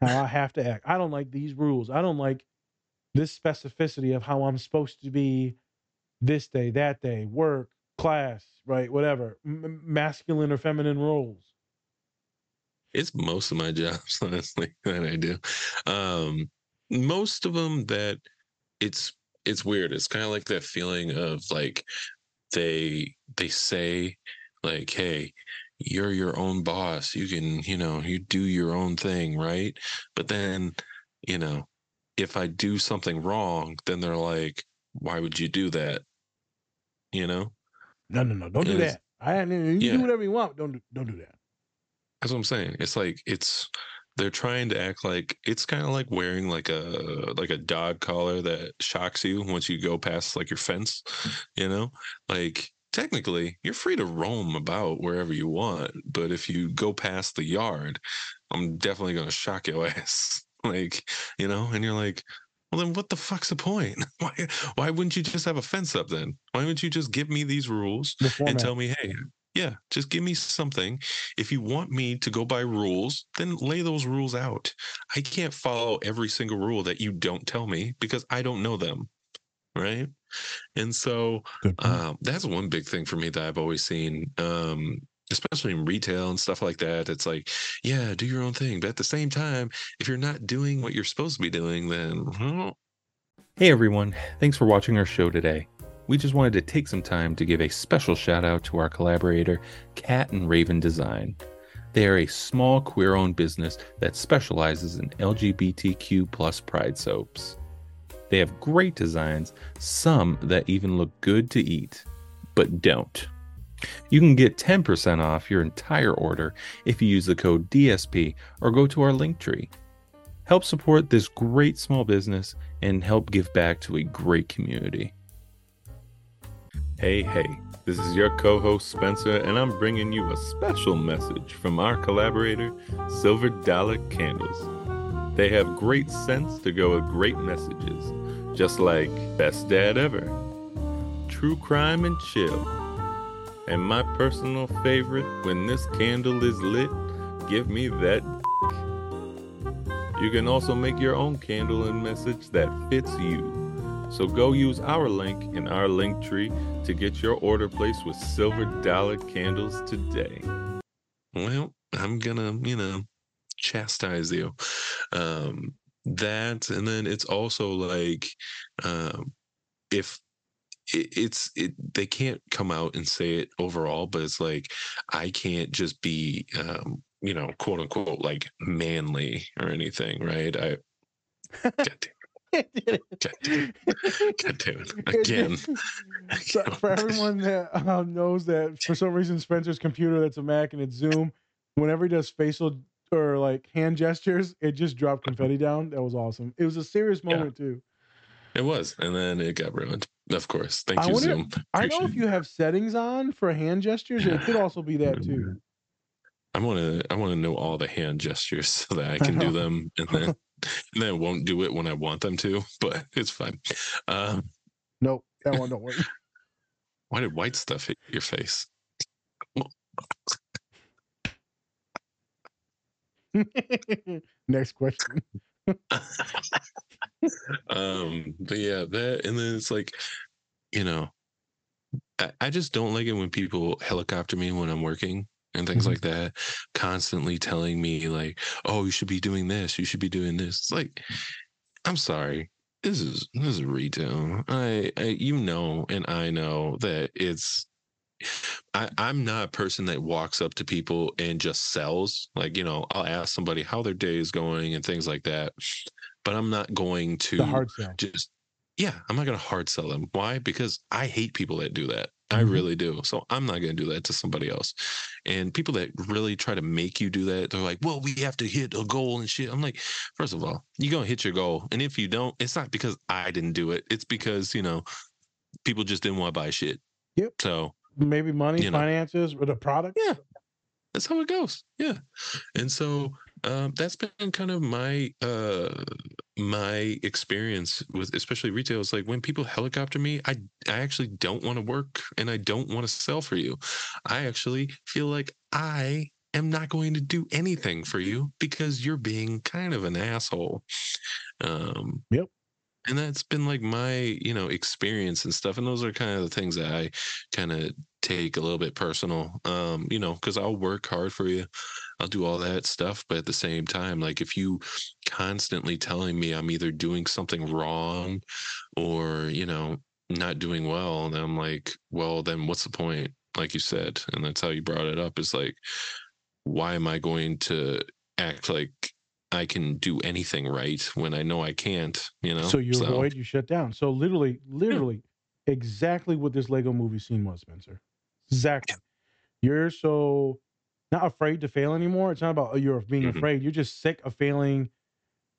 how I have to act. I don't like these rules. I don't like this specificity of how I'm supposed to be this day, that day, work, class, right, whatever, M- masculine or feminine roles. It's most of my jobs, honestly, that I do. Um, most of them that it's it's weird. It's kind of like that feeling of like they they say like, "Hey, you're your own boss. You can, you know, you do your own thing, right?" But then, you know, if I do something wrong, then they're like, "Why would you do that?" You know? No, no, no, don't do that. I you Yeah. do whatever you want. Don't do, don't do that. That's what I'm saying. It's like it's they're trying to act like it's kind of like wearing like a like a dog collar that shocks you once you go past like your fence, mm. you know? Like technically, you're free to roam about wherever you want, but if you go past the yard, I'm definitely going to shock your ass. like, you know, and you're like, well then what the fuck's the point? Why why wouldn't you just have a fence up then? Why wouldn't you just give me these rules The and tell me, hey, yeah, just give me something. If you want me to go by rules, then lay those rules out. I can't follow every single rule that you don't tell me because I don't know them. Right. And so um, that's one big thing for me that I've always seen, um, especially in retail and stuff like that. It's like, yeah, do your own thing. But at the same time, if you're not doing what you're supposed to be doing, then well, Hey everyone, thanks for watching our show today. We just wanted to take some time to give a special shout out to our collaborator, Cat and Raven Design. They are a small queer owned business that specializes in LGBTQ plus pride soaps. They have great designs, some that even look good to eat, but don't. You can get 10% off your entire order if you use the code DSP or go to our link tree. Help support this great small business and help give back to a great community. Hey, hey, this is your co host Spencer, and I'm bringing you a special message from our collaborator, Silver Dollar Candles. They have great scents to go with great messages, just like Best Dad Ever, True Crime and Chill, and my personal favorite, When This Candle is Lit, Give Me That you can also make your own candle and message that fits you. So go use our link in our link tree to get your order placed with Silver Dollar Candles today. well, I'm gonna, you know, chastise you. Um, that, and then it's also like, um, if it, it's it, they can't come out and say it overall, but it's like I can't just be, um, you know, quote unquote, like manly or anything, right? I, God damn, God damn, God damn it, again. So for everyone that uh, knows that for some reason Spencer's computer that's a Mac and it's Zoom, whenever he does facial or like hand gestures, it just dropped confetti down. That was awesome. It was a serious Yeah. moment too. It was, and then it got ruined. Of course. Thank I you, wonder- Zoom. I know if you have settings on for hand gestures, it could also be that too. I want to. I want to know all the hand gestures so that I can do them, and then and then won't do it when I want them to. But it's fine. Um, Nope, that one don't work. why did white stuff hit your face? Next question. um, but yeah, that and then it's like, you know, I, I just don't like it when people helicopter me when I'm working and things Mhm. like that, constantly telling me like, "Oh, you should be doing this. You should be doing this." It's like, I'm sorry. This is this is retail. I, I you know, and I know that it's. I, I'm not a person that walks up to people and just sells. Like, you know, I'll ask somebody how their day is going and things like that. But I'm not going to The hard sell. just yeah i'm not going to hard sell them why because i hate people that do that i Mhm. really do so i'm not going to do that to somebody else and people that really try to make you do that they're like well we have to hit a goal and shit i'm like first of all you're going to hit your goal and if you don't it's not because i didn't do it it's because you know people just didn't want to buy shit Yep. so Maybe money, You know. finances, or the product. Yeah. that's how it goes yeah and so um, that's been kind of my uh my experience with especially retail is like when people helicopter me i i actually don't want to work and i don't want to sell for you. I actually feel like i am not going to do anything for you because you're being kind of an asshole. Um Yep. and that's been like my you know experience and stuff and those are kind of the things that i kind of take a little bit personal. Um you know because i'll work hard for you i'll do all that stuff but at the same time like if you constantly telling me i'm either doing something wrong or you know not doing well and i'm like well then what's the point like you said and that's how you brought it up is like why am i going to act like i can do anything right when i know i can't you know So you avoid, you shut down. So literally, literally, exactly what this Lego movie scene was, Spencer. Exactly. You're so not afraid to fail anymore. It's not about oh, you're being Mhm. afraid. You're just sick of failing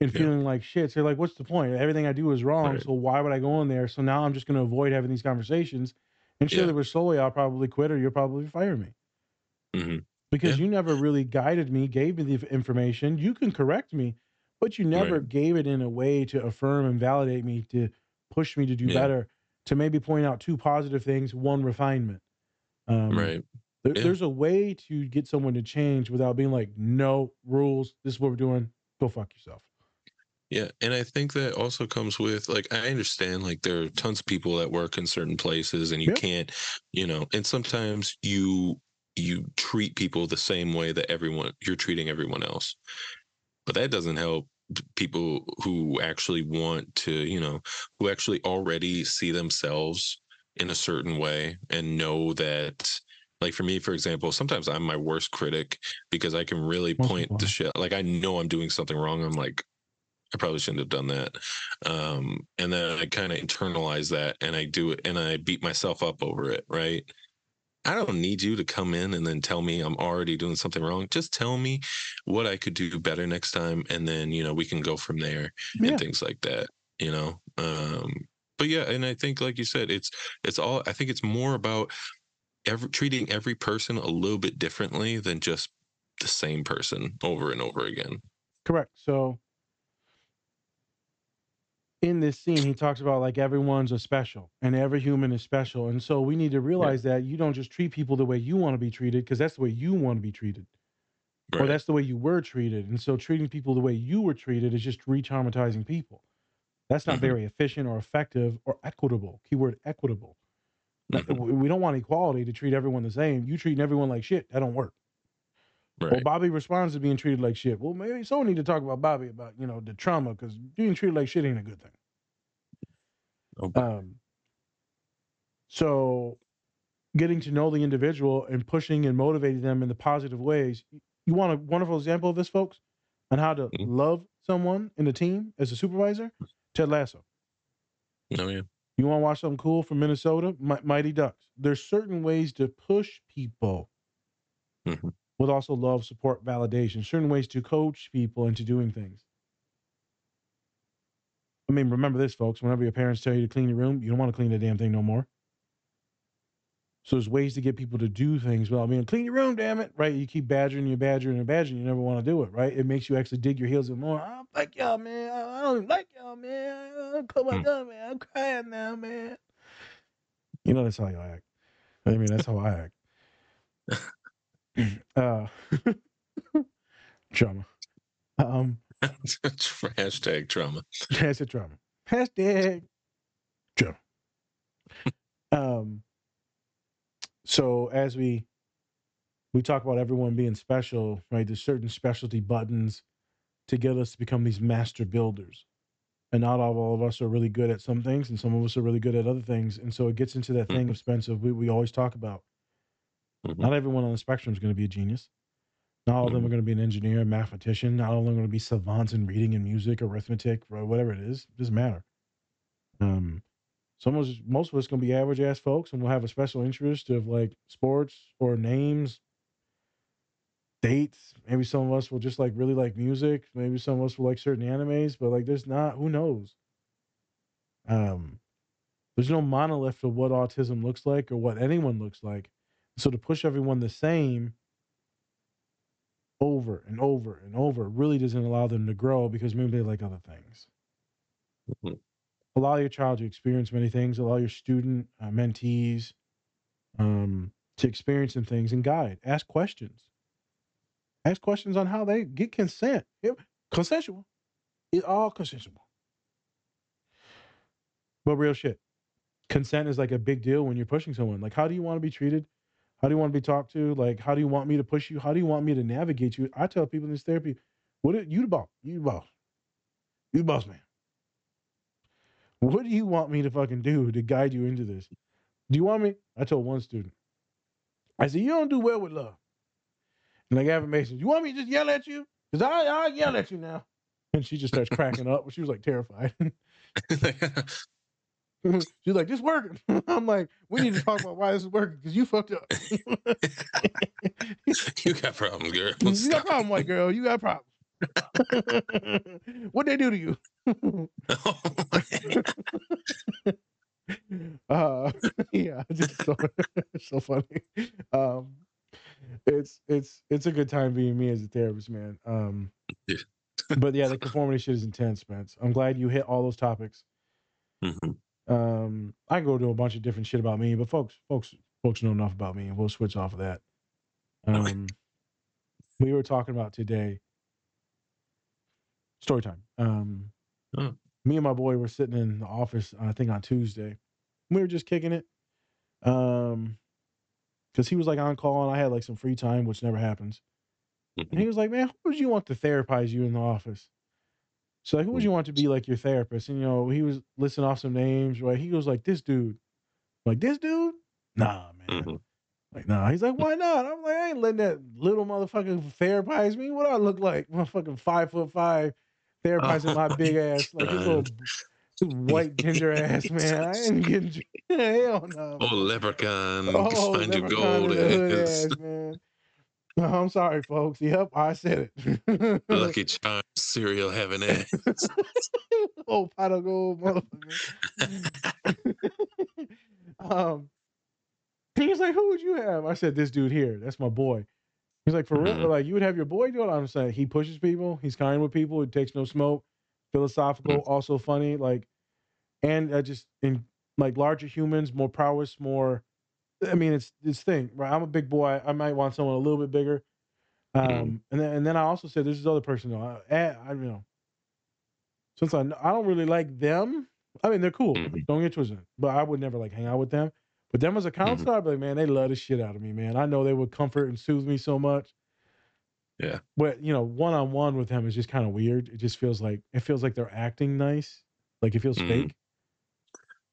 and Yeah. feeling like shit. So you're like, what's the point? Everything I do is wrong. Right. So why would I go in there? So now I'm just going to avoid having these conversations. And sure, Yeah. there was slowly I'll probably quit or you'll probably fire me Mhm. because Yeah. you never really guided me, gave me the information. You can correct me, but you never Right. gave it in a way to affirm and validate me, to push me to do better, to maybe point out two positive things, one refinement. Um, right there- Yeah. There's a way to get someone to change without being like, no rules. This is what we're doing. Go fuck yourself. Yeah, and I think that also comes with like I understand like there are tons of people that work in certain places and you Yep. can't, you know, and sometimes you you treat people the same way that everyone you're treating everyone else. But that doesn't help people who actually want to, you know, who actually already see themselves in a certain way and know that like for me for example, sometimes I'm my worst critic because I can really point the shit like I know I'm doing something wrong. I'm like I probably shouldn't have done that. Um, and then I kind of internalize that and I do it and I beat myself up over it, right? I don't need you to come in and then tell me I'm already doing something wrong. Just tell me what I could do better next time. And then, you know, we can go from there Yeah. and things like that, you know? Um, but yeah, and I think, like you said, it's, it's all, I think it's more about every, treating every person a little bit differently than just the same person over and over again. Correct. So in this scene, he talks about like everyone's a special and every human is special. And so we need to realize that you don't just treat people the way you want to be treated because that's the way you want to be treated. Or that's the way you were treated. And so treating people the way you were treated is just re traumatizing people. That's not Mhm. very efficient or effective or equitable. Keyword equitable. Mhm. we don't want equality to treat everyone the same. You treating everyone like shit. That don't work. Well, Bobby responds to being treated like shit. Well, maybe someone need to talk about Bobby about you know the trauma because being treated like shit ain't a good thing. Oh, Um, so getting to know the individual and pushing and motivating them in the positive ways. You want a wonderful example of this, folks, on how to Mhm. love someone in the team as a supervisor? Ted Lasso. Oh, yeah. You want to watch something cool from Minnesota? Mi- Mighty Ducks. There's certain ways to push people Mhm. with also love, support, validation, certain ways to coach people into doing things. I mean, remember this, folks. Whenever your parents tell you to clean your room, you don't want to clean the damn thing no more. So there's ways to get people to do things without being clean your room, damn it. Right? You keep badgering, you badgering, and badgering. You never want to do it, right? It makes you actually dig your heels in more. I don't like y'all, man. I don't even like y'all, man. Come on, Hmm. man. I'm crying now, man. You know that's how you act. I mean, that's how I act. uh, trauma. Um, Hashtag trauma. Hashtag trauma. Hashtag trauma. um. So as we we talk about everyone being special, right? There's certain specialty buttons to get us to become these master builders. And not all, all of us are really good at some things, and some of us are really good at other things. And so it gets into that thing of Spencer we, we always talk about. Mhm. Not everyone on the spectrum is going to be a genius. Not all of them are going to be an engineer, a mathematician. Not all of them are going to be savants in reading and music, arithmetic, whatever it is. It doesn't matter. Um, some of us, most of us, to be average ass folks, and we'll have a special interest of like sports or names, dates. Maybe some of us will just like really like music. Maybe some of us will like certain animes, but like there's not. Who knows? Um, there's no monolith of what autism looks like or what anyone looks like. So to push everyone the same over and over and over really doesn't allow them to grow because maybe they like other things. Mhm. Allow your child to experience many things. Allow your student uh, mentees um, to experience some things and guide. Ask questions. Ask questions on how they get consent. Consensual. It's all consensual. But real shit. Consent is like a big deal when you're pushing someone. Like, how do you want to be treated? How do you want to be talked to? Like, how do you want me to push you? How do you want me to navigate you? I tell people in this therapy, what are, you the boss. You the boss. You the boss man. What do you want me to fucking do to guide you into this? Do you want me? I told one student. I said, you don't do well with love. And like affirmations, you want me to just yell at you? Because I I yell at you now. And she just starts cracking up. She was like terrified. She's like, this working. I'm like, we need to talk about why this is working because you fucked up. you got problems, girl. you got Stop problem, white girl. You got problems. what they do to you? uh yeah just so, so funny um it's it's it's a good time being me as a therapist man um but yeah the conformity shit is intense spence i'm glad you hit all those topics Mhm. um i can go to a bunch of different shit about me but folks folks folks know enough about me and we'll switch off of that Okay. um we were talking about today story time. Um Oh. me and my boy were sitting in the office i think on tuesday. We were just kicking it um because he was like on call and i had like some free time which never happens. And he was like man who would you want to therapize you in the office? So like who would you want to be like your therapist? And you know he was listing off some names right? He goes like this dude. Like this dude? Nah man. Mhm. like nah. He's like why not? I'm like i ain't letting that little motherfucker therapize me. What do i look like? Motherfucking five foot five therapizing my Oh big ass like his God. little white ginger ass man. I ain't getting hell no. Oh, leprechaun, Oh, find your leprechaun gold the hood ass. ass, man. No, I'm sorry, folks. Yep, I said it. Lucky Charms cereal having ass. oh, pot of gold, motherfucker. um, he was like, "Who would you have?" I said, "This dude here. That's my boy." He's like, "For real? Mhm. Like, you would have your boy do it?" I'm saying he pushes people. He's kind with people. He takes no smoke. Philosophical, also funny. Like, and uh, just in like larger humans, more prowess, more. I mean, it's this thing, right? I'm a big boy. I might want someone a little bit bigger. Um, Mhm. and then and then I also said there's this other person though. I, I, I you know, since I I don't really like them. I mean, they're cool. Mhm. Don't get twisted. But I would never like hang out with them. But them as a counselor, I'd be like, man, they love the shit out of me, man. I know they would comfort and soothe me so much. Yeah. But you know, one on one with them is just kind of weird. It just feels like it feels like they're acting nice. Like it feels Mhm. fake.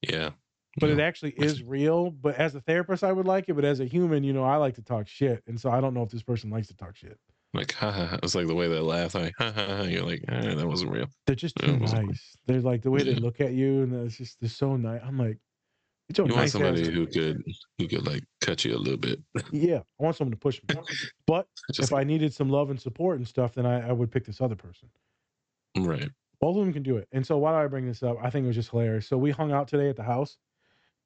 Yeah. But it actually is real. But as a therapist, I would like it. But as a human, you know, I like to talk shit. And so I don't know if this person likes to talk shit. Like, ha ha. ha. It's like the way they laugh. Like, ha ha. ha. You're like, eh, that wasn't real. They're just too it wasn't real. nice. They're like the way they look at you, and it's just they're so nice. I'm like, You want nice ass- somebody who could who could like cut you a little bit. Yeah, I want someone to push me. But if I needed some love and support and stuff, then I, I would pick this other person. right. Both of them can do it. And so why do I bring this up? I think it was just hilarious. So we hung out today at the house,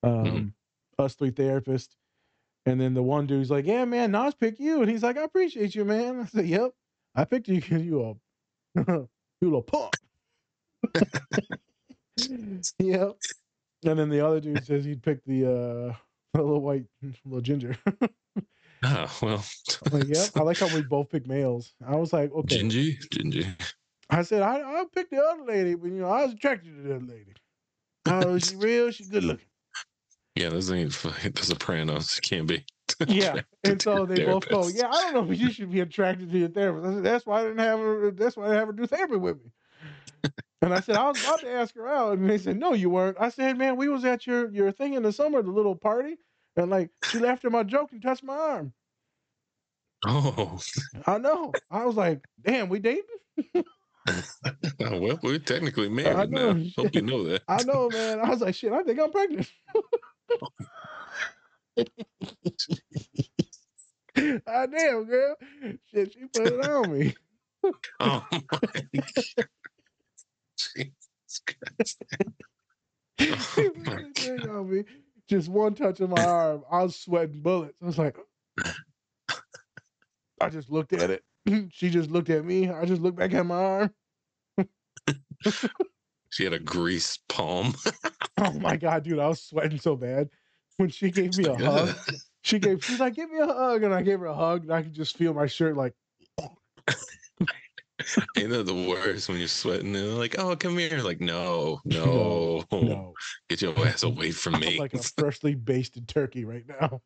um, Mhm. us three therapists. And then the one dude's like, Yeah, man, Nas picked you. And he's like, I appreciate you, man. I said, Yep, I picked you because you a you a little punk. yep. And then the other dude says he'd pick the uh little white little ginger. oh well. I'm like, yep. I like how we both pick males. I was like, okay. Gingy, Gingy. I said, I I picked the other lady, but you know, I was attracted to the other lady. Oh, she real, she good looking. Yeah, this ain't The Sopranos. Can't be. Yeah. And so they both go, Yeah, I don't know if you should be attracted to your therapist. I said, That's why I didn't have her that's why I didn't have her do therapy with me. And I said, I was about to ask her out. And they said, No, you weren't. I said, Man, we was at your your thing in the summer, the little party. And like she laughed at my joke and touched my arm. Oh, I know. I was like, damn, we dating? well, we're technically married know, now. Hope you know that. I know, man. I was like, shit, I think I'm pregnant. I damn, girl. Shit, she put it on me. Oh my God. Oh put my that thing on me. Just one touch of my arm. I was sweating bullets. I was like, I just looked at it. She just looked at me. I just looked back at my arm. She had a grease palm. Oh my god, dude, I was sweating so bad. When she gave me a hug, she gave she's like, give me a hug. And I gave her a hug, and I could just feel my shirt like Ain't that the worst when you're sweating and they're like, oh, come here. Like, no, no, no. get your ass away from I'm me. like a freshly basted turkey right now.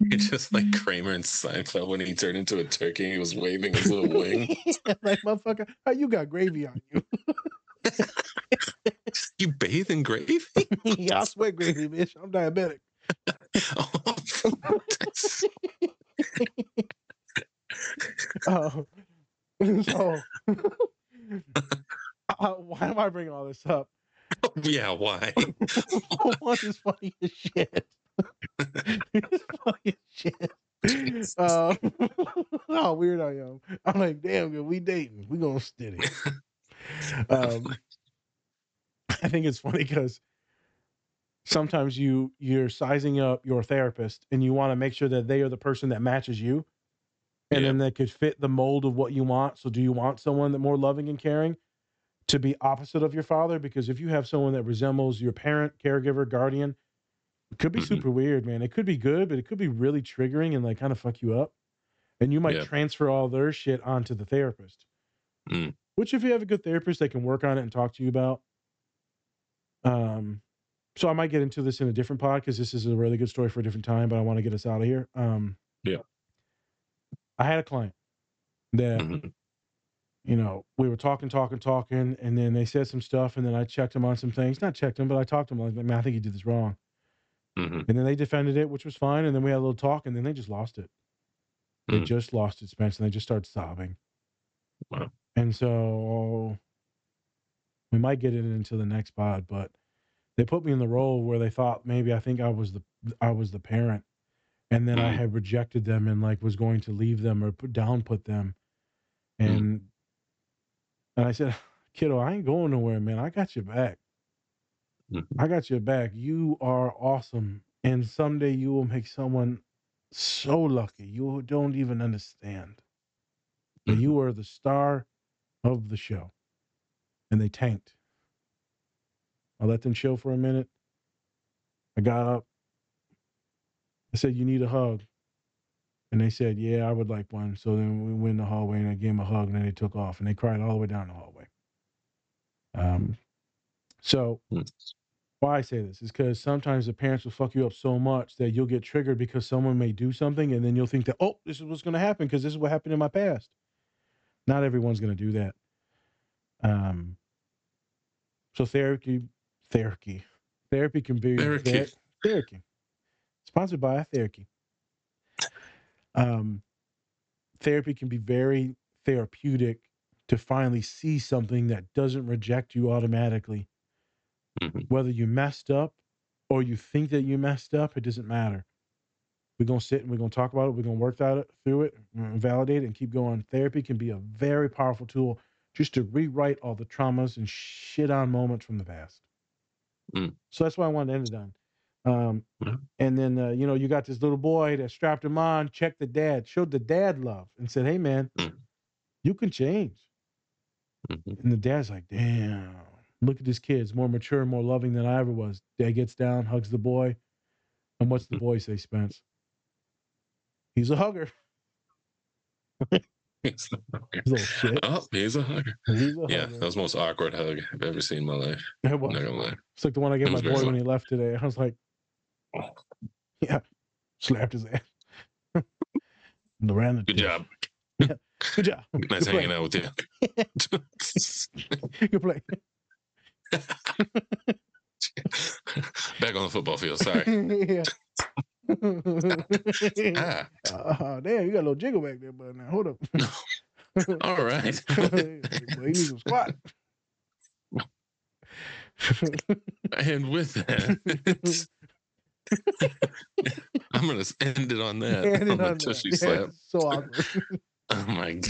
You're just like Kramer and Seinfeld when he turned into a turkey. He was waving his little wing. like motherfucker, how you got gravy on you? You bathe in gravy? yeah, I sweat gravy, bitch. I'm diabetic. Oh, so uh, why am I bringing all this up? yeah, why? One is funny as shit. it's funny as shit. Uh, how weird I am. I'm like, damn, good, we dating. We gonna steady. Um, I think it's funny because sometimes you you're sizing up your therapist and you want to make sure that they are the person that matches you, and Yeah. then that could fit the mold of what you want. So, do you want someone that more loving and caring? To be opposite of your father, because if you have someone that resembles your parent, caregiver, guardian, it could be Mhm. super weird, man. It could be good, but it could be really triggering and like kind of fuck you up. And you might Yeah. transfer all their shit onto the therapist. Mm. Which, if you have a good therapist, they can work on it and talk to you about. Um, so I might get into this in a different pod because this is a really good story for a different time, but I want to get us out of here. Um, Yeah. I had a client that Mhm. you know, we were talking, talking, talking, and then they said some stuff, and then I checked them on some things. Not checked them, but I talked to them. Like, man, I think you did this wrong. Mhm. And then they defended it, which was fine. And then we had a little talk, and then they just lost it. They Mm. just lost it, Spence, and they just started sobbing. Wow. And so we might get it into the next pod, but they put me in the role where they thought maybe I think I was the I was the parent, and then I Mm. had rejected them and like was going to leave them or put down put them, Mm. and and I said, kiddo, I ain't going nowhere, man. I got your back. Mhm. I got your back. You are awesome, and someday you will make someone so lucky you don't even understand. Mhm. you are the star of the show. And they tanked. I let them chill for a minute. I got up. I said, You need a hug. And they said, Yeah, I would like one. So then we went in the hallway and I gave them a hug and then they took off and they cried all the way down the hallway. Um, so Mm. why I say this is because sometimes the parents will fuck you up so much that you'll get triggered because someone may do something and then you'll think that, oh, this is what's going to happen because this is what happened in my past. Not everyone's going to do that. Um, so therapy, therapy, therapy can be Therapy. ve- therapy, sponsored by therapy. Um, therapy can be very therapeutic to finally see something that doesn't reject you automatically Mhm. Whether you messed up or you think that you messed up, it doesn't matter. We're gonna sit and we're gonna talk about it. We're gonna work that through it, validate it, and keep going. Therapy can be a very powerful tool just to rewrite all the traumas and shit on moments from the past. Mm. So that's why I wanted to end it on. Um, Yeah. and then uh, you know you got this little boy that strapped him on, checked the dad, showed the dad love, and said, "Hey man, Mm. you can change." Mhm. And the dad's like, "Damn, look at this kid. It's more mature, more loving than I ever was." Dad gets down, hugs the boy, and what's the Mm. boy say, Spence? He's a hugger. He's a hugger. Little shit. Oh, he's a hugger. He's a Yeah, hugger. that was the most awkward hug I've ever seen in my life. It was. not gonna lie. It's like the one I gave my boy when he left today. I was like, yeah, slapped his ass. Ran the Good job. Good job. Nice Good hanging play. out with you. Good play. Back on the football field. Sorry. yeah. Ah, Uh, damn, you got a little jiggle back there, but now hold up. all right. Boy, you need some squat. and with that, I'm gonna end it on that. On on tushy that. slap. Yeah, so awkward. Oh my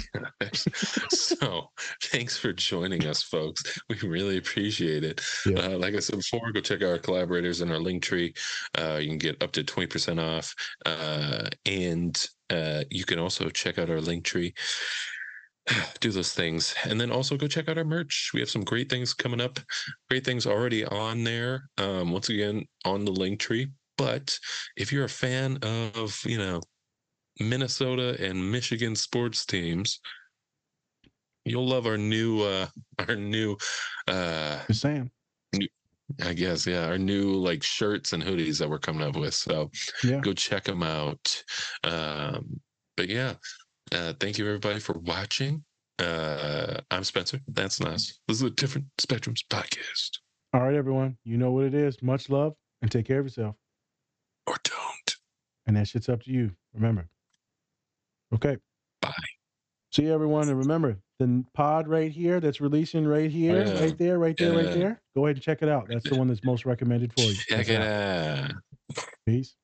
gosh. so thanks for joining us, folks. We really appreciate it. Yeah. Uh, like I said before, go check out our collaborators in our link tree. Uh, you can get up to 20% off. Uh, and uh, you can also check out our link tree. Do those things. And then also go check out our merch. We have some great things coming up, great things already on there. Um, once again, on the link tree. But if you're a fan of, you know, Minnesota and Michigan sports teams. You'll love our new uh our new uh Just saying. I guess yeah, our new like shirts and hoodies that we're coming up with. So Yeah. go check them out. Um but yeah, uh thank you everybody for watching. Uh I'm Spencer. That's nice. This is a different spectrums podcast. All right, everyone. You know what it is. Much love and take care of yourself or don't. And that shit's up to you. Remember. Okay. Bye. See everyone, and remember the pod right here that's releasing right here, oh, yeah. right there, right there, yeah. right there. Go ahead and check it out. That's the one that's most recommended for you. Check it out. Peace.